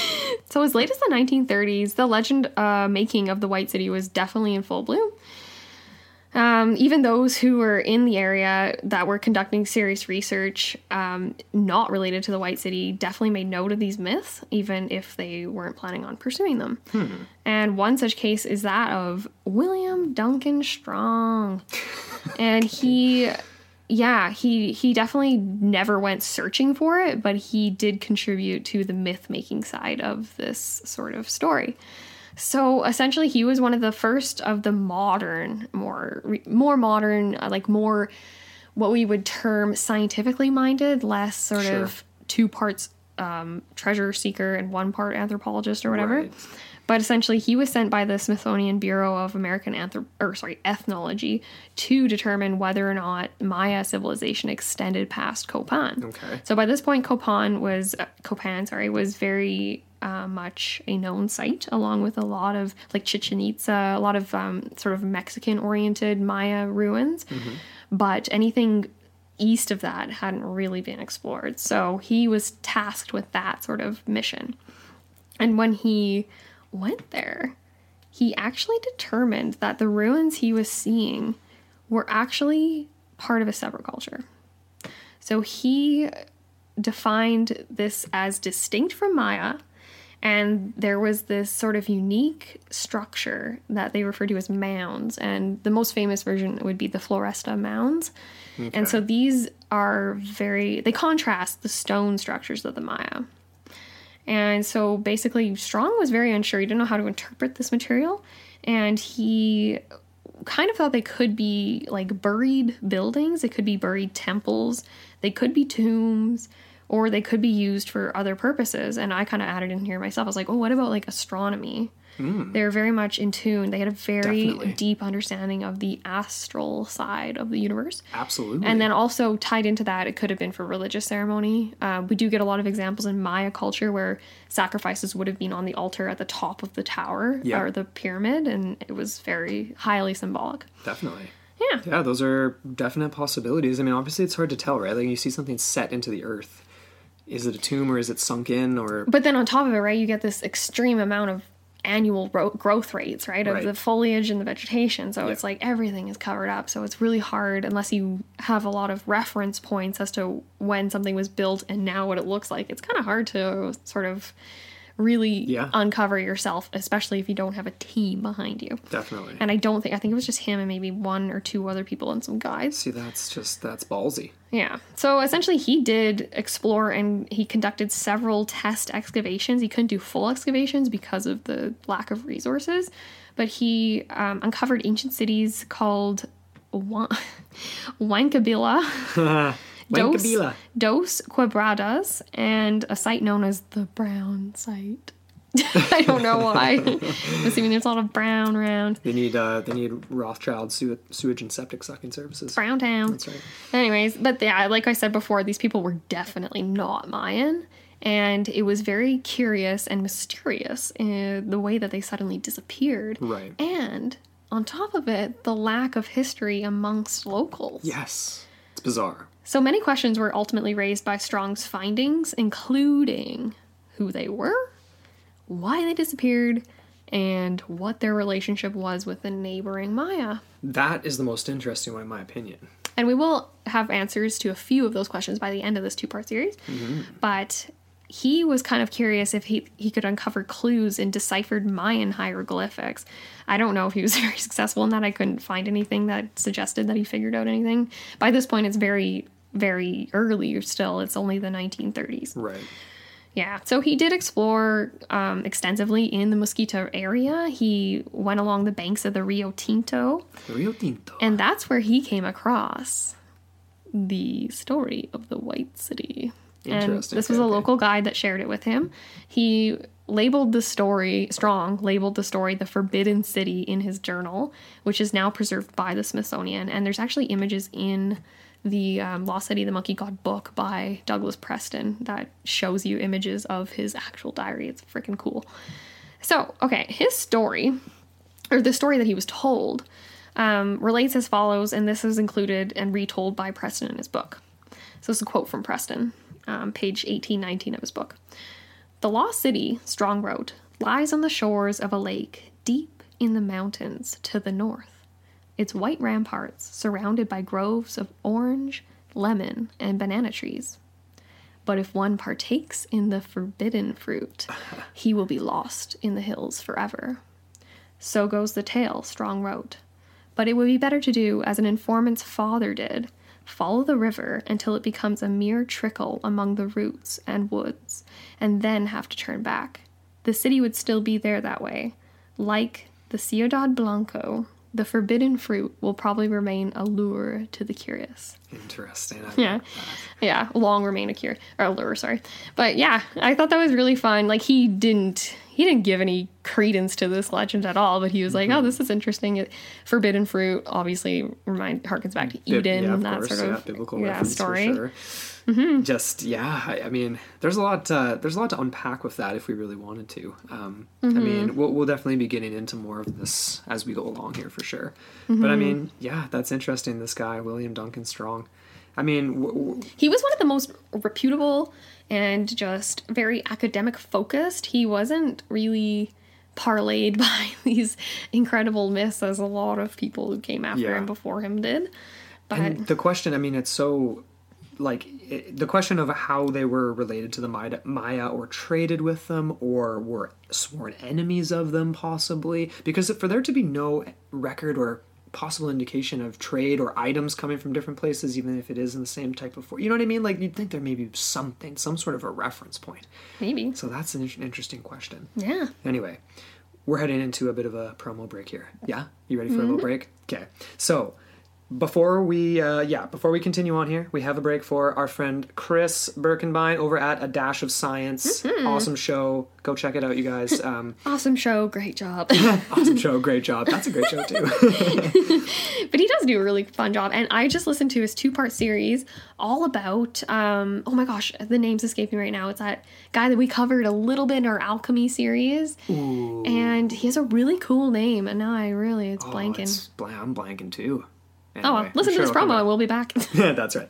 *laughs* so as late as the 1930s, the legend uh, making of the White City was definitely in full bloom. Um, even those who were in the area that were conducting serious research, um, not related to the White City, definitely made note of these myths, even if they weren't planning on pursuing them. And one such case is that of William Duncan Strong. *laughs* and he yeah he he definitely never went searching for it but he did contribute to the myth making side of this sort of story so essentially he was one of the first of the modern more more modern uh, like more what we would term scientifically minded less sort Sure. of two parts um, treasure seeker and one part anthropologist or whatever Right. but essentially, he was sent by the Smithsonian Bureau of American Anthrop- or sorry Ethnology to determine whether or not Maya civilization extended past Copan. Okay. So by this point, Copan was uh, Copan, sorry, was very uh, much a known site, along with a lot of like Chichen Itza, a lot of um, sort of Mexican-oriented Maya ruins. But anything east of that hadn't really been explored. So he was tasked with that sort of mission. And when he went there, he actually determined that the ruins he was seeing were actually part of a separate culture. So he defined this as distinct from Maya, and there was this sort of unique structure that they refer to as mounds, and the most famous version would be the Floresta mounds. And so these are very, they contrast the stone structures of the Maya. And so basically, Strong was very unsure. He didn't know how to interpret this material. And he kind of thought they could be like buried buildings, they could be buried temples, they could be tombs, or they could be used for other purposes. And I kind of added in here myself. I was like, oh, what about like astronomy? They're very much in tune. They had a very Definitely. deep understanding of the astral side of the universe. Absolutely. And then also tied into that, it could have been for religious ceremony. Uh, we do get a lot of examples in Maya culture where sacrifices would have been on the altar at the top of the tower Yeah. or the pyramid, and it was very highly symbolic. Definitely. Yeah. Yeah, those are definite possibilities. I mean, obviously, it's hard to tell, right? Like, you see something set into the earth. Is it a tomb or is it sunk in or. But then on top of it, right, you get this extreme amount of annual ro- growth rates, right, of Right. the foliage and the vegetation. So Yeah. it's like everything is covered up. So it's really hard unless you have a lot of reference points as to when something was built and now what it looks like. It's kind of hard to sort of really Yeah. uncover yourself, especially if you don't have a team behind you. Definitely. And I don't think I think it was just him and maybe one or two other people and some guides. See, that's just. That's ballsy. Yeah. So essentially, he did explore and he conducted several test excavations. He couldn't do full excavations because of the lack of resources, but he um, uncovered ancient cities called Wan- *laughs* Wankibila, *laughs* Dos. Dos Quebradas, and a site known as the Brown Site. *laughs* I don't know why. *laughs* I'm assuming there's a lot of brown around. They need uh, they need Rothschild sew- sewage and septic sucking services. Brown Town. That's right. Anyways, but yeah, like I said before, these people were definitely not Mayan. And it was very curious and mysterious in the way that they suddenly disappeared. Right. And on top of it, the lack of history amongst locals. Yes. It's bizarre. So many questions were ultimately raised by Strong's findings, including who they were, why they disappeared, and what their relationship was with the neighboring Maya. That is the most interesting one, in my opinion. And we will have answers to a few of those questions by the end of this two part series. Mm-hmm. But he was kind of curious if he, he could uncover clues in deciphered Mayan hieroglyphics. I don't know if he was *laughs* very successful in that. I couldn't find anything that suggested that he figured out anything. By this point, it's very, very early still. It's only the 1930s. Right. Yeah, so he did explore um, extensively in the Mosquito area. He went along the banks of the Rio Tinto, Rio Tinto. and that's where he came across the story of the White City. And this was a local guide that shared it with him. He labeled the story, Strong labeled the story the Forbidden City in his journal, which is now preserved by the Smithsonian. And there's actually images in the um, Lost City, the Monkey God book by Douglas Preston that shows you images of his actual diary. It's freaking cool. So, okay, his story, or the story that he was told, um, relates as follows, and this is included and retold by Preston in his book. So, this is a quote from Preston, um, page 1819 of his book. The Lost City, Strong wrote, lies on the shores of a lake deep in the mountains to the north. Its white ramparts surrounded by groves of orange, lemon, and banana trees. But if one partakes in the forbidden fruit, *laughs* he will be lost in the hills forever. So goes the tale, Strong wrote. But it would be better to do as an informant's father did follow the river until it becomes a mere trickle among the roots and woods, and then have to turn back. The city would still be there that way. Like the Ciudad Blanco, the forbidden fruit will probably remain a lure to the curious. Interesting. I *laughs* Yeah. Yeah, long remain a cure or a lure, sorry. But yeah, I thought that was really fun. Like he didn't he didn't give any credence to this legend at all, but he was like, Mm-hmm. "Oh, this is interesting." It, forbidden fruit obviously remind harkens back to Bib- Eden yeah, and that course, sort of yeah, biblical yeah, reference story. For sure. Just yeah, I, I mean, there's a lot. Uh, there's a lot to unpack with that if we really wanted to. Um, I Mm-hmm. mean, we'll, we'll definitely be getting into more of this as we go along here for sure. But Mm-hmm. I mean, yeah, that's interesting. This guy, William Duncan Strong. I mean, w- w- He was one of the most reputable and just very academic focused. He wasn't really parlayed *laughs* by these incredible myths as a lot of people who came after Yeah. him before him did. But and the question, I mean, it's so like it, the question of how they were related to the Maya, Maya or traded with them or were sworn enemies of them possibly because for there to be no record or possible indication of trade or items coming from different places even if it is in the same type of for you know what i mean like you'd think there may be something some sort of a reference point maybe. so that's an interesting question Yeah. Anyway, we're heading into a bit of a promo break here. Yeah, you ready for a mm-hmm. little break? Okay. So before we, uh, yeah, before we continue on here, we have a break for our friend Chris Birkenbein over at A Dash of Science. Awesome show. Go check it out, you guys. *laughs* Um, Awesome show, great job. *laughs* awesome show. *laughs* Great job. That's a great show too. but he does do a really fun job. And I just listened to his two part series all about, um, oh my gosh, the name's escaping right now. It's that guy that we covered a little bit in our alchemy series. And he has a really cool name. And now I really, it's Oh, blanking. it's I'm blanking too. Oh, well, listen sure to this it'll promo and we'll be back. *laughs* *laughs* Yeah, that's right.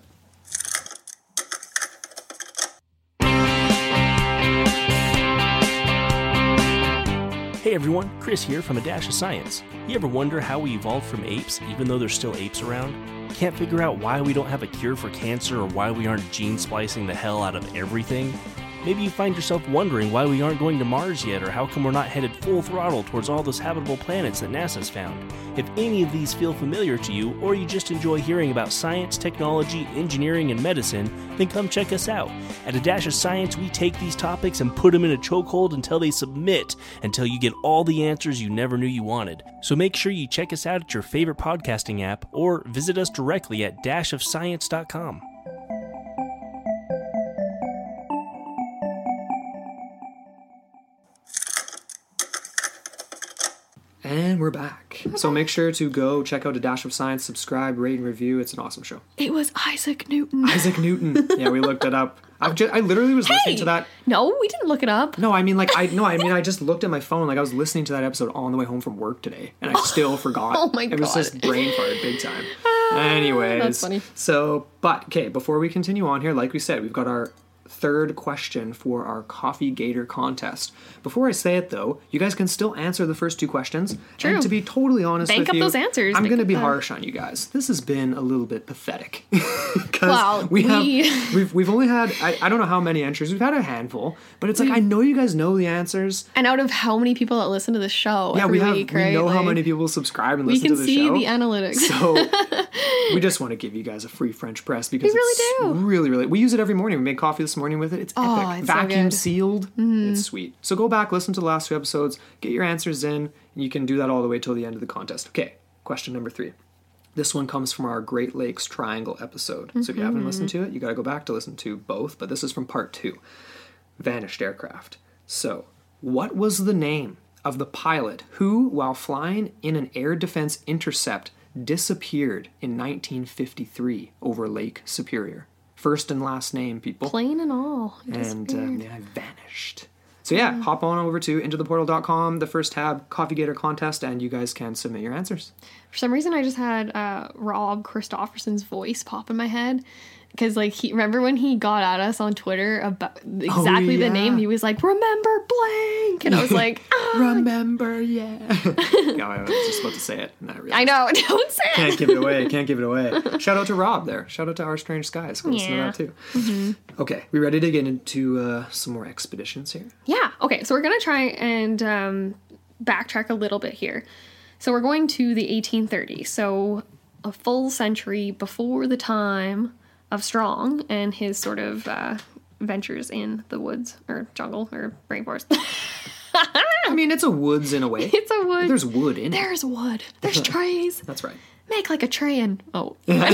Hey everyone, Chris here from A Dash of Science. You ever wonder how we evolved from apes even though there's still apes around? Can't figure out why we don't have a cure for cancer or why we aren't gene splicing the hell out of everything? Maybe you find yourself wondering why we aren't going to Mars yet or how come we're not headed full throttle towards all those habitable planets that NASA's found. If any of these feel familiar to you or you just enjoy hearing about science, technology, engineering, and medicine, then come check us out. At A Dash of Science, we take these topics and put them in a chokehold until they submit, until you get all the answers you never knew you wanted. So make sure you check us out at your favorite podcasting app or visit us directly at dashofscience.com. And we're back. So make sure to go check out A Dash of Science, subscribe, rate, and review. It's an awesome show. it was Isaac Newton. Isaac Newton. *laughs* Yeah, we looked it up. I've just, I literally was listening to that. No, we didn't look it up. No, I mean like I no, I *laughs* mean I just looked at my phone like I was listening to that episode on the way home from work today, and I still *laughs* oh forgot. Oh my god, It was just brain fart big time. Ah, Anyways, that's funny. So, but okay, before we continue on here, like we said, we've got our third question for our Coffee Gator contest. Before I say it though, you guys can still answer the first two questions. True. And to be totally honest Bank with up you, those answers. I'm going to be the- harsh on you guys. This has been a little bit pathetic. *laughs* Well, we have we- *laughs* we've we've only had I, I don't know how many entries. We've had a handful, but it's like I mm. know you guys know the answers. And out of how many people that listen to the show Yeah, we have week, we right? know how many people subscribe and we listen can to the see the analytics. So *laughs* we just want to give you guys a free French press because We really it's do. really, really. We use it every morning. We make coffee this morning with it. It's Oh, epic. it's so Vacuum. Mm-hmm. sealed. It's sweet. So go back, listen to the last two episodes, get your answers in, and you can do that all the way till the end of the contest. Okay, question number three. This one comes from our Great Lakes Triangle episode. So if you haven't listened Mm-hmm. to it, you got to go back to listen to both. But this is from part two Vanished Aircraft. So, what was the name of the pilot who, while flying in an air defense intercept, disappeared in 1953 over Lake Superior? First and last name, people Plain and all. And disappeared. yeah, I vanished. So yeah, hop on over to intotheportal.com, the first tab, Coffee Gator contest, and you guys can submit your answers. For some reason, I just had uh, Rob Christofferson's voice pop in my head. Because, like, he remember when he got at us on Twitter about exactly yeah. the name? He was like, Remember blank. And I was *laughs* like, ah. Remember, yeah. *laughs* yeah, I was just about to say it. and I, realized I know, *laughs* don't say it. Can't give it away. Can't give it away. Shout out to Rob there. Shout out to Our Strange Skies. Go listen to that too. Okay, we ready to get into uh, some more expeditions here? Yeah. Okay. So we're gonna try and um, backtrack a little bit here. So we're going to the 1830s. So a full century before the time of Strong and his sort of uh, ventures in the woods or jungle or rainforest. *laughs* I mean, it's a woods in a way. it's a wood. There's wood in it. There's wood. There's *laughs* trees. That's right. Make like a train. Oh. *laughs* Trailer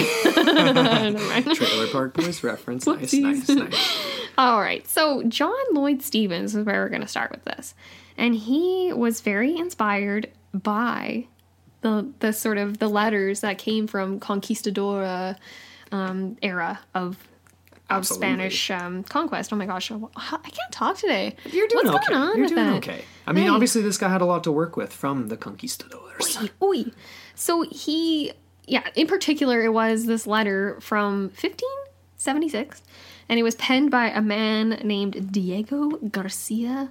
Park Boys reference. Nice, nice, nice. All right. So John Lloyd Stephens is where we're going to start with this, and he was very inspired by the the sort of the letters that came from conquistadora um, era of of Absolutely. Spanish um, conquest. Oh my gosh, I can't talk today. You're doing What's okay. going on You're with doing that? okay. I mean, obviously, this guy had a lot to work with from the conquistadors. Oy. So he, yeah, in particular, it was this letter from 1576, and it was penned by a man named Diego Garcia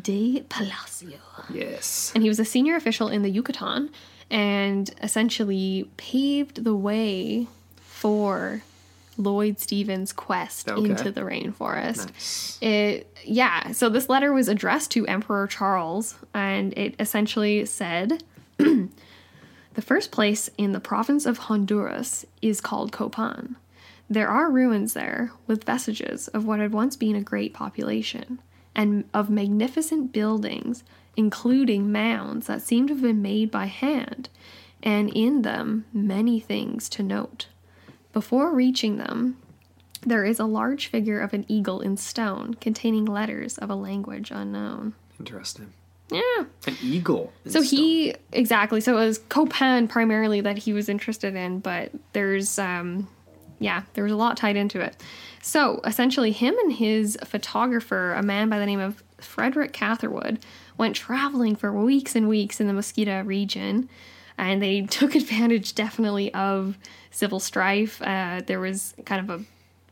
de Palacio. Yes. And he was a senior official in the Yucatan and essentially paved the way for Lloyd Stephens' quest Okay. into the rainforest. Nice. It yeah, so this letter was addressed to Emperor Charles and it essentially said *clears throat* the first place in the province of Honduras is called Copan. There are ruins there with vestiges of what had once been a great population and of magnificent buildings including mounds that seem to have been made by hand and in them many things to note. Before reaching them, there is a large figure of an eagle in stone containing letters of a language unknown. Interesting. Yeah. An eagle. So stone. he exactly. So it was Copan primarily that he was interested in, but there's um yeah, there was a lot tied into it. So essentially him and his photographer, a man by the name of Frederick Catherwood, went traveling for weeks and weeks in the Mosquito region and they took *laughs* advantage definitely of civil strife. Uh, there was kind of a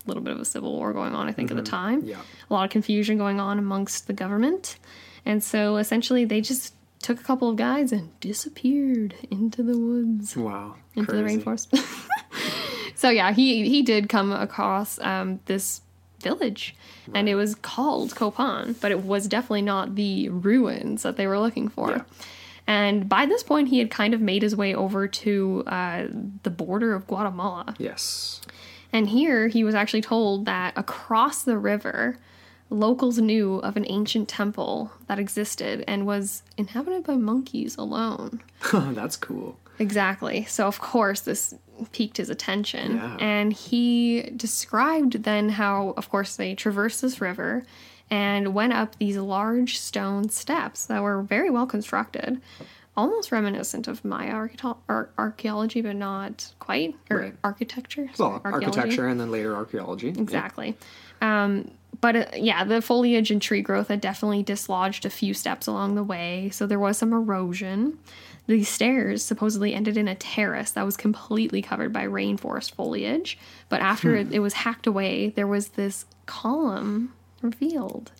little bit of a civil war going on, I think, at the time. Yeah. A lot of confusion going on amongst the government. And so essentially they just took a couple of guys and disappeared into the woods, Wow. into crazy. the rainforest. *laughs* so yeah, he he did come across um, this village and it was called Copan, but it was definitely not the ruins that they were looking for. Yeah. And by this point, he had kind of made his way over to uh, the border of Guatemala. Yes. And here he was actually told that across the river, locals knew of an ancient temple that existed and was inhabited by monkeys alone. *laughs* That's cool. Exactly. So, of course, this piqued his attention. Yeah. And he described then how, of course, they traversed this river and went up these large stone steps that were very well constructed, almost reminiscent of Maya archeto- ar- archaeology, but not quite, or Right. architecture. Well, architecture and then later archaeology. Exactly. Um, but uh, yeah, the foliage and tree growth had definitely dislodged a few steps along the way, so there was some erosion. These stairs supposedly ended in a terrace that was completely covered by rainforest foliage. But after it, it was hacked away, there was this column revealed,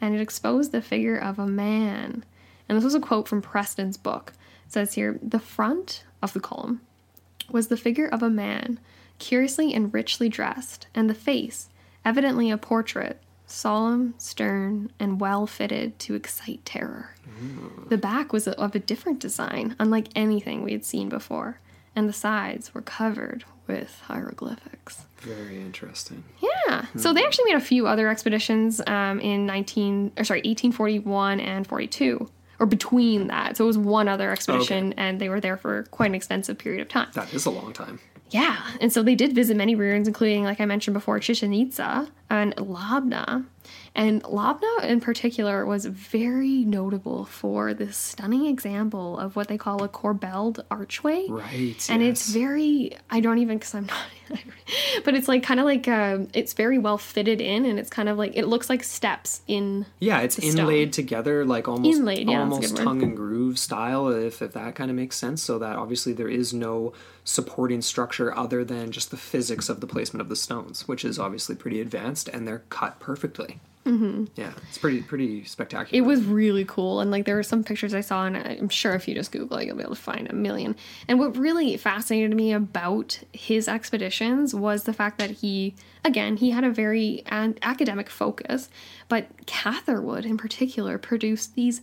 and it exposed the figure of a man. And this was a quote from Preston's book. It says here the front of the column was the figure of a man, curiously and richly dressed, and the face, evidently a portrait, solemn, stern, and well fitted to excite terror. The back was of a different design, unlike anything we had seen before, and the sides were covered with hieroglyphics. Very interesting. Yeah. So they actually made a few other expeditions um, in 19 or sorry 1841 and 42 or between that. So it was one other expedition and they were there for quite an extensive period of time. That is a long time. Yeah. And so they did visit many ruins including like I mentioned before Chichen Itza and Labna. And Labna in particular was very notable for this stunning example of what they call a corbelled archway. Right. And yes. it's very, I don't even, because I'm not, *laughs* but it's like kind of like, um, it's very well fitted in and it's kind of like, it looks like steps in. Yeah, it's the stone. inlaid together like almost Inlaid, yeah, that's a good almost word. tongue and groove style, if if that kind of makes sense. So that obviously there is no supporting structure other than just the physics of the placement of the stones, which is obviously pretty advanced, and they're cut perfectly. Mm-hmm. Yeah, it's pretty pretty spectacular. It was really cool. And like there were some pictures I saw, and I'm sure if you just Google it, you'll be able to find a million. And what really fascinated me about his expeditions was the fact that he, again, he had a very an- academic focus, but Catherwood in particular produced these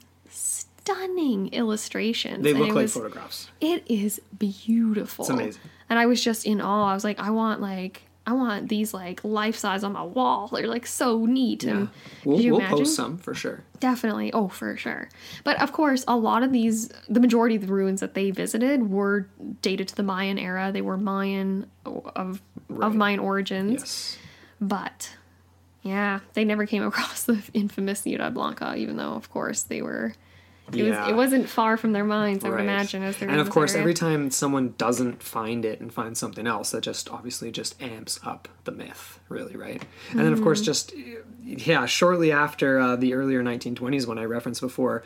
stunning illustrations. They and look it like was- photographs. It is beautiful. It's amazing. And I was just in awe. I was like, I want like I want these like life size on my wall. They're like so neat. Yeah, And we'll, you we'll imagine? post some for sure. Definitely. Oh, for sure. But of course, a lot of these, the majority of the ruins that they visited were dated to the Mayan era. They were Mayan of Right. of Mayan origins. Yes. But yeah, they never came *laughs* across the infamous Ciudad Blanca, even though, of course, they were. It Yeah. was. It wasn't far from their minds, I would imagine, as they're. and of course, area. every time someone doesn't find it and finds something else, that just obviously just amps up the myth, really, right? And then, of Mm-hmm. course, just yeah, shortly after uh, the earlier 1920s, when I referenced before,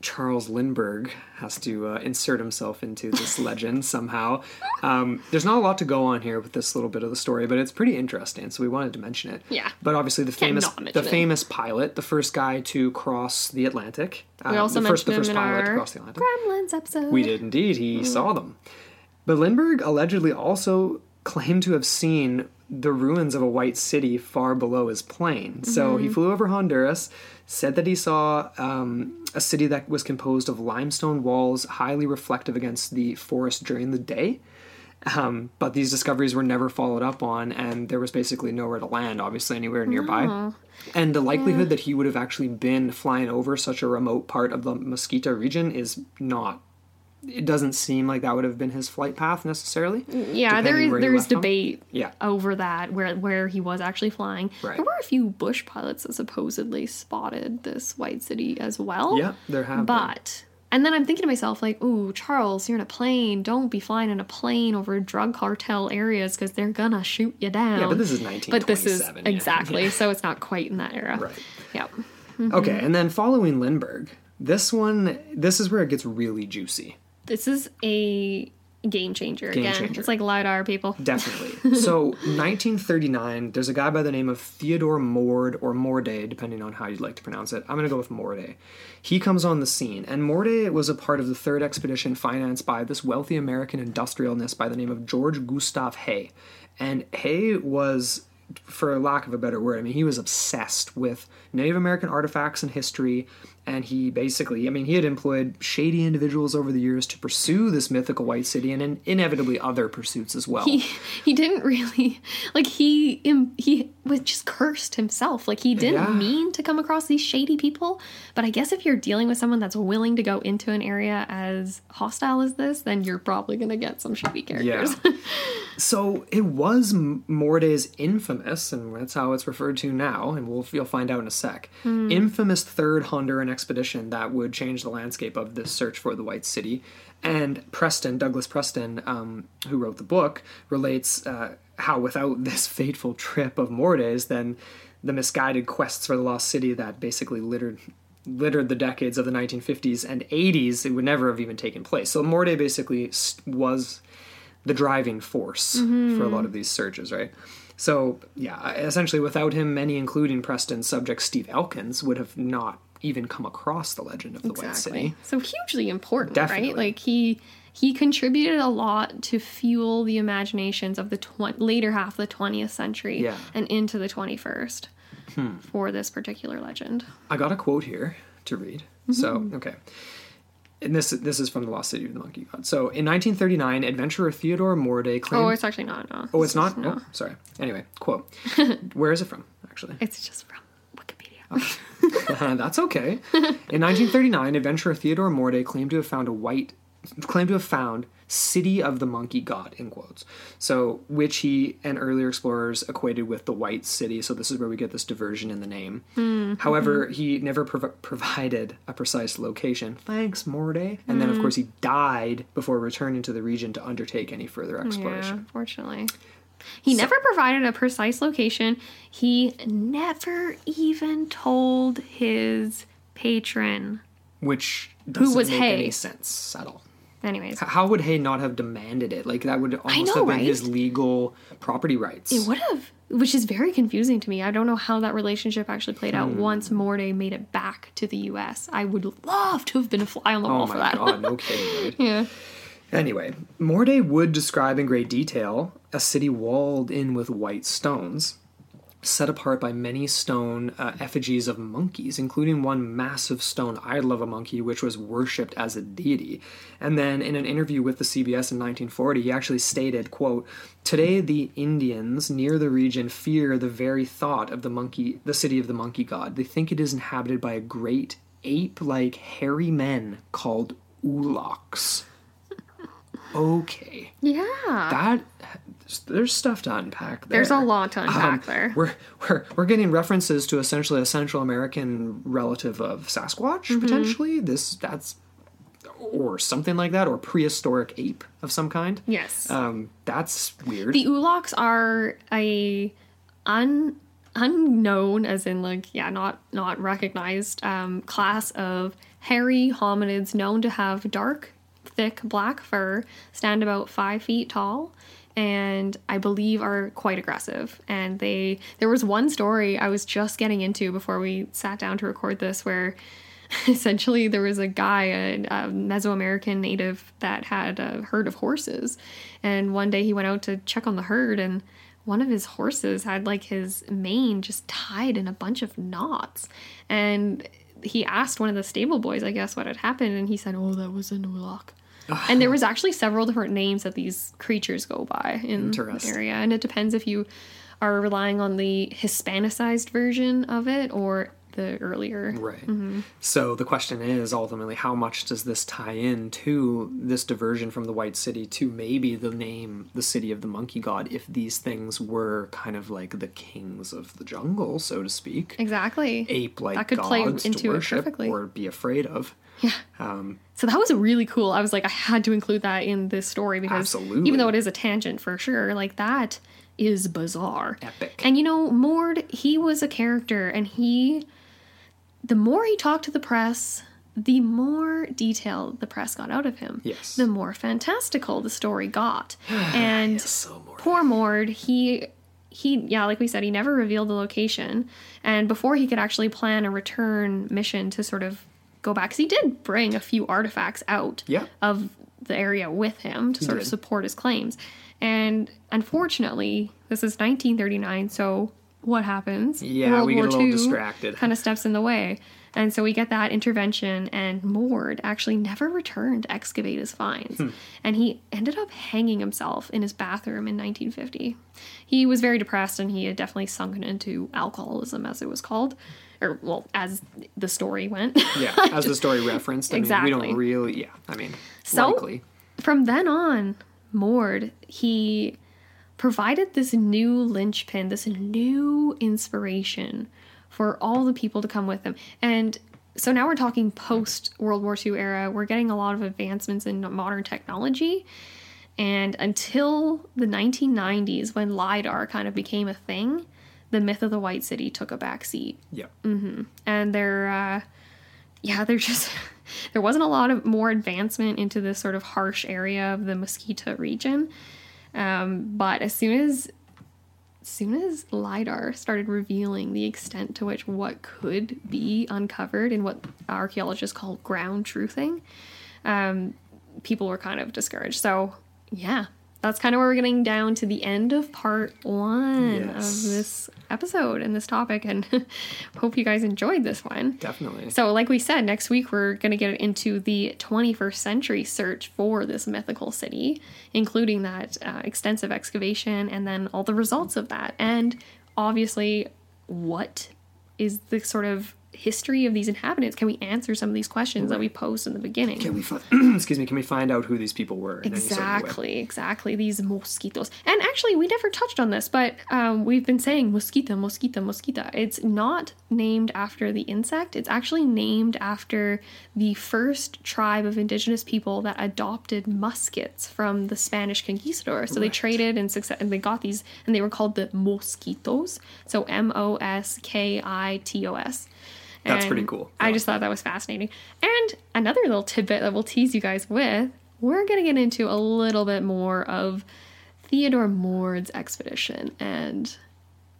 Charles Lindbergh has to uh, insert himself into this *laughs* legend somehow. Um, there's not a lot to go on here with this little bit of the story, but it's pretty interesting, so we wanted to mention it. Yeah. But obviously, the famous the it. famous pilot, the first guy to cross the Atlantic. we also the first, the first pilot to cross the Atlantic. Gremlins episode. We did indeed. He Mm. saw them. But Lindbergh allegedly also claimed to have seen the ruins of a white city far below his plane. So Mm-hmm. he flew over Honduras, said that he saw um, a city that was composed of limestone walls, highly reflective against the forest during the day. Um, but these discoveries were never followed up on, and there was basically nowhere to land, obviously, anywhere nearby. And the likelihood that he would have actually been flying over such a remote part of the Mosquito region is not. It doesn't seem like that would have been his flight path necessarily. Yeah, there is there is debate Yeah. over that where where he was actually flying. Right. There were a few bush pilots that supposedly spotted this white city as well. Yeah, there have been. And then I'm thinking to myself like, "Ooh, Charles, you're in a plane. Don't be flying in a plane over drug cartel areas because they're gonna shoot you down." Yeah, but this is 1927. But this is 1927. yeah. exactly so it's not quite in that era. Right. Yep. Okay, mm-hmm. and then following Lindbergh, this one, this is where it gets really juicy. This is a game changer Game again. changer. It's like lidar people. Definitely. *laughs* so, 1939, there's a guy by the name of Theodore Mord or Morday, depending on how you'd like to pronounce it. I'm going to go with Morday. He comes on the scene, and Morday was a part of the third expedition financed by this wealthy American industrialist by the name of George Gustav Heye. And Heye was, for lack of a better word, I mean, he was obsessed with Native American artifacts and history. And he basically, I mean, he had employed shady individuals over the years to pursue this mythical white city and in, inevitably other pursuits as well. he he didn't really like he, he was just cursed himself like he didn't Yeah. mean to come across these shady people but i guess if you're dealing with someone that's willing to go into an area as hostile as this then you're probably going to get some shady characters Yeah. *laughs* so it was M- Morday's infamous, and that's how it's referred to now, and we'll you'll find out in a sec. Infamous third Honduran expedition that would change the landscape of this search for the White City. And Preston, Douglas Preston, um, who wrote the book, relates uh, how without *laughs* this fateful trip of Morday's, then the misguided quests for the lost city that basically littered littered the decades of the 1950s and 80s, it would never have even taken place. So Morday basically was the driving force for a lot of these surges, right? So yeah, essentially, without him, many, including Preston's subject Steve Elkins, would have not even come across the legend of the White City. So hugely important, Definitely. right? Like he he contributed a lot to fuel the imaginations of the tw- later half of the 20th century Yeah. and into the 21st Hmm. for this particular legend. I got a quote here to read. So, okay. And this this is from the Lost City of the Monkey God. So, in 1939, adventurer Theodore Morday claimed. Oh, it's actually not. No. oh, it's not. Oh, sorry. Anyway, quote. *laughs* Where is it from? Actually, It's just from Wikipedia. Oh. *laughs* that's okay. In 1939, adventurer Theodore Morday claimed to have found a white, claimed to have found city of the monkey god in quotes. So, which he and earlier explorers equated with the white city. So this is where we get this diversion in the name. Mm-hmm. However, he never prov- provided a precise location. Thanks, Morde. And then, of mm-hmm. course, he died before returning to the region to undertake any further Yeah, exploration. unfortunately. He never provided a precise location. He never even told his patron. Which doesn't was make Heye? any sense at all. Anyways, How would Heye not have demanded it? Like that would almost know, have been right? his legal property rights. it would have, which is very confusing to me. I don't know how that relationship actually played Hmm. out once Morday made it back to the U.S. I would love to have been a fly on the wall for that. oh my god, no *laughs* kidding, dude. yeah. Anyway, Morday would describe in great detail a city walled in with white stones, set apart by many stone uh, effigies of monkeys, including one massive stone idol of a monkey which was worshipped as a deity. And then in an interview with the CBS in 1940, he actually stated, quote, Today the Indians near the region fear the very thought of the monkey the city of the monkey god. They think it is inhabited by a great ape-like hairy men called oolaks. Okay. Yeah. That there's stuff to unpack there. There's a lot to unpack Um, there. We're, we're we're getting references to essentially a Central American relative of Sasquatch Mm-hmm. potentially. This that's or something like that, or prehistoric ape of some kind. Yes. Um, that's weird. The Ulaks are a un unknown, as in like yeah, not not recognized um, class of hairy hominids known to have dark, thick black fur, stand about five feet tall, and I believe are quite aggressive. And they there was one story I was just getting into before we sat down to record this where. *laughs* Essentially, there was a guy, a, a Mesoamerican native, that had a herd of horses. And one day he went out to check on the herd, and one of his horses had like his mane just tied in a bunch of knots. And he asked one of the stable boys, I guess, what had happened, and he said, "Oh, that was a Nulak." And there was actually several different names that these creatures go by in the area, and it depends if you are relying on the Hispanicized version of it or the earlier. Right. Mm-hmm. So the question is ultimately how much does this tie in to this diversion from the White City to maybe the name, the city of the monkey god, if these things were kind of like the kings of the jungle, so to speak, Exactly. ape like That could gods play to into it worship perfectly. or be afraid of. Yeah. Um, So that was really cool. I was like, I had to include that in this story because Absolutely. even though it is a tangent for sure, like that is bizarre. Epic. And you know, Morde, he was a character and he the more he talked to the press, the more detail the press got out of him. Yes. The more fantastical the story got. *sighs* and so more. poor Morde, he he yeah, like we said, he never revealed the location. And before he could actually plan a return mission to sort of go back, because he did bring a few artifacts out Yeah. of the area with him to sort of support his claims. And unfortunately, this is 1939, so what happens? Yeah, we get a little distracted. Kind of steps in the way. And so we get that intervention, and Morde actually never returned to excavate his finds. Hmm. And he ended up hanging himself in his bathroom in 1950. He was very depressed, and he had definitely sunken into alcoholism, as it was called. Or, well, as the story went. Yeah, *laughs* as the story referenced, I mean, we don't really, yeah, I mean, So- likely. from then on, Morde, he provided this new linchpin, this new inspiration for all the people to come with them. And so now we're talking post World War II era. We're getting a lot of advancements in modern technology. And until the 1990s, when LIDAR kind of became a thing, the myth of the White City took a back seat Yeah. and there uh, yeah, there's just *laughs* there wasn't a lot of more advancement into this sort of harsh area of the Mosquito region. Um, but as soon as as soon as lidar started revealing the extent to which what could be uncovered in what archaeologists call ground truthing, um, people were kind of discouraged. So yeah, that's kind of where we're getting down to the end of part one Yes. of this episode and this topic, and *laughs* hope you guys enjoyed this one. Definitely. So, like we said, next week we're going to get into the 21st century search for this mythical city, including that uh, extensive excavation and then all the results of that. And obviously, what is the sort of history of these inhabitants? Can we answer some of these questions that we posed in the beginning? Can we fi- *clears throat* excuse me? Can we find out who these people were? in any sort of way? Exactly, exactly. These mosquitos. And actually, we never touched on this, but um, we've been saying mosquito, mosquito, mosquita. It's not named after the insect. It's actually named after the first tribe of indigenous people that adopted muskets from the Spanish conquistadors. So they traded and success, and they got these, and they were called the mosquitos. So M O S K I T O S. That's pretty cool. I just thought that was fascinating. And another little tidbit that we'll tease you guys with we're going to get into a little bit more of Theodore Morde's expedition and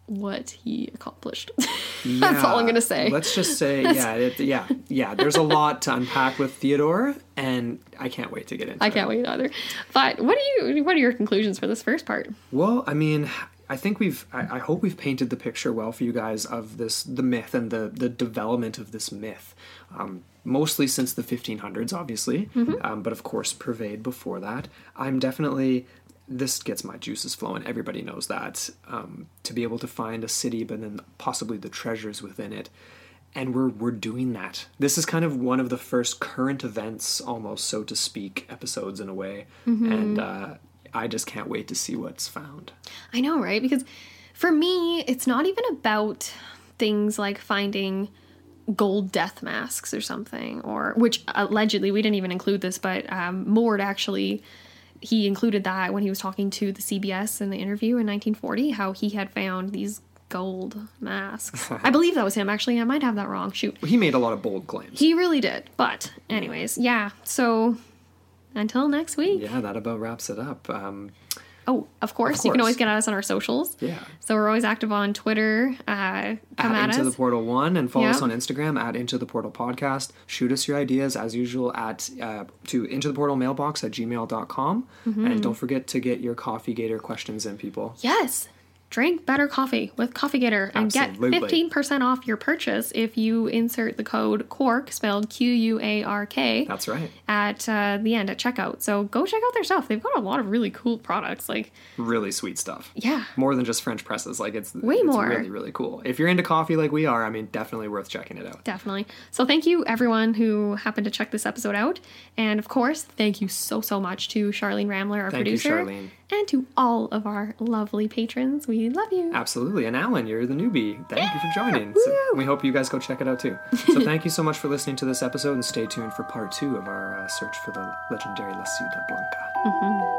what he accomplished. *laughs* That's all I'm going to say. Let's just say, *laughs* yeah, it, yeah, yeah. There's a lot to unpack with Theodore, and I can't wait to get into. I can't wait either. But what do you? What are your conclusions for this first part? Well, I mean, I think we've. I, I hope we've painted the picture well for you guys of this, the myth and the the development of this myth. Um, mostly since the 1500s, obviously, um, but of course, pervade before that. I'm definitely. This gets my juices flowing. Everybody knows that. Um, to be able to find a city, but then possibly the treasures within it, and we're we're doing that. This is kind of one of the first current events, almost so to speak, episodes in a way, and uh, I just can't wait to see what's found. I know, right? Because for me, it's not even about things like finding gold death masks or something, or which allegedly we didn't even include this, but um, Morde actually he included that when he was talking to the CBS in the interview in 1940, how he had found these gold masks. *laughs* I believe that was him. Actually, I might have that wrong. Shoot. He made a lot of bold claims. He really did. But, anyways, yeah. So, until next week. yeah, that about wraps it up. Um, Oh, of course, Of You can always get at us on our socials. Yeah. So we're always active on Twitter. Uh, come at at, Into us. the Portal One and follow us on Instagram at Into the Portal Podcast. Shoot us your ideas as usual at uh, to Into the Portal mailbox at gmail.com. Mm-hmm. And don't forget to get your Coffee Gator questions in, people. yes. Drink better coffee with Coffee Gator and Absolutely. get 15% off your purchase if you insert the code QUARK, spelled Q U A R K, That's right. at uh, the end at checkout. So go check out their stuff. They've got a lot of really cool products. Like, Really sweet stuff. yeah. More than just French presses. Like it's Way it's more. really really cool. If you're into coffee like we are, I mean, definitely worth checking it out. Definitely. So thank you everyone who happened to check this episode out. And of course, thank you so so much to Charlene Ramler, our Thank you, producer. Charlene. And to all of our lovely patrons. We love you. Absolutely. And Alan, you're the newbie. Thank you for joining. So we hope you guys go check it out too. So thank you so much for listening to this episode and stay tuned for part two of our uh, search for the legendary La Ciudad Blanca. This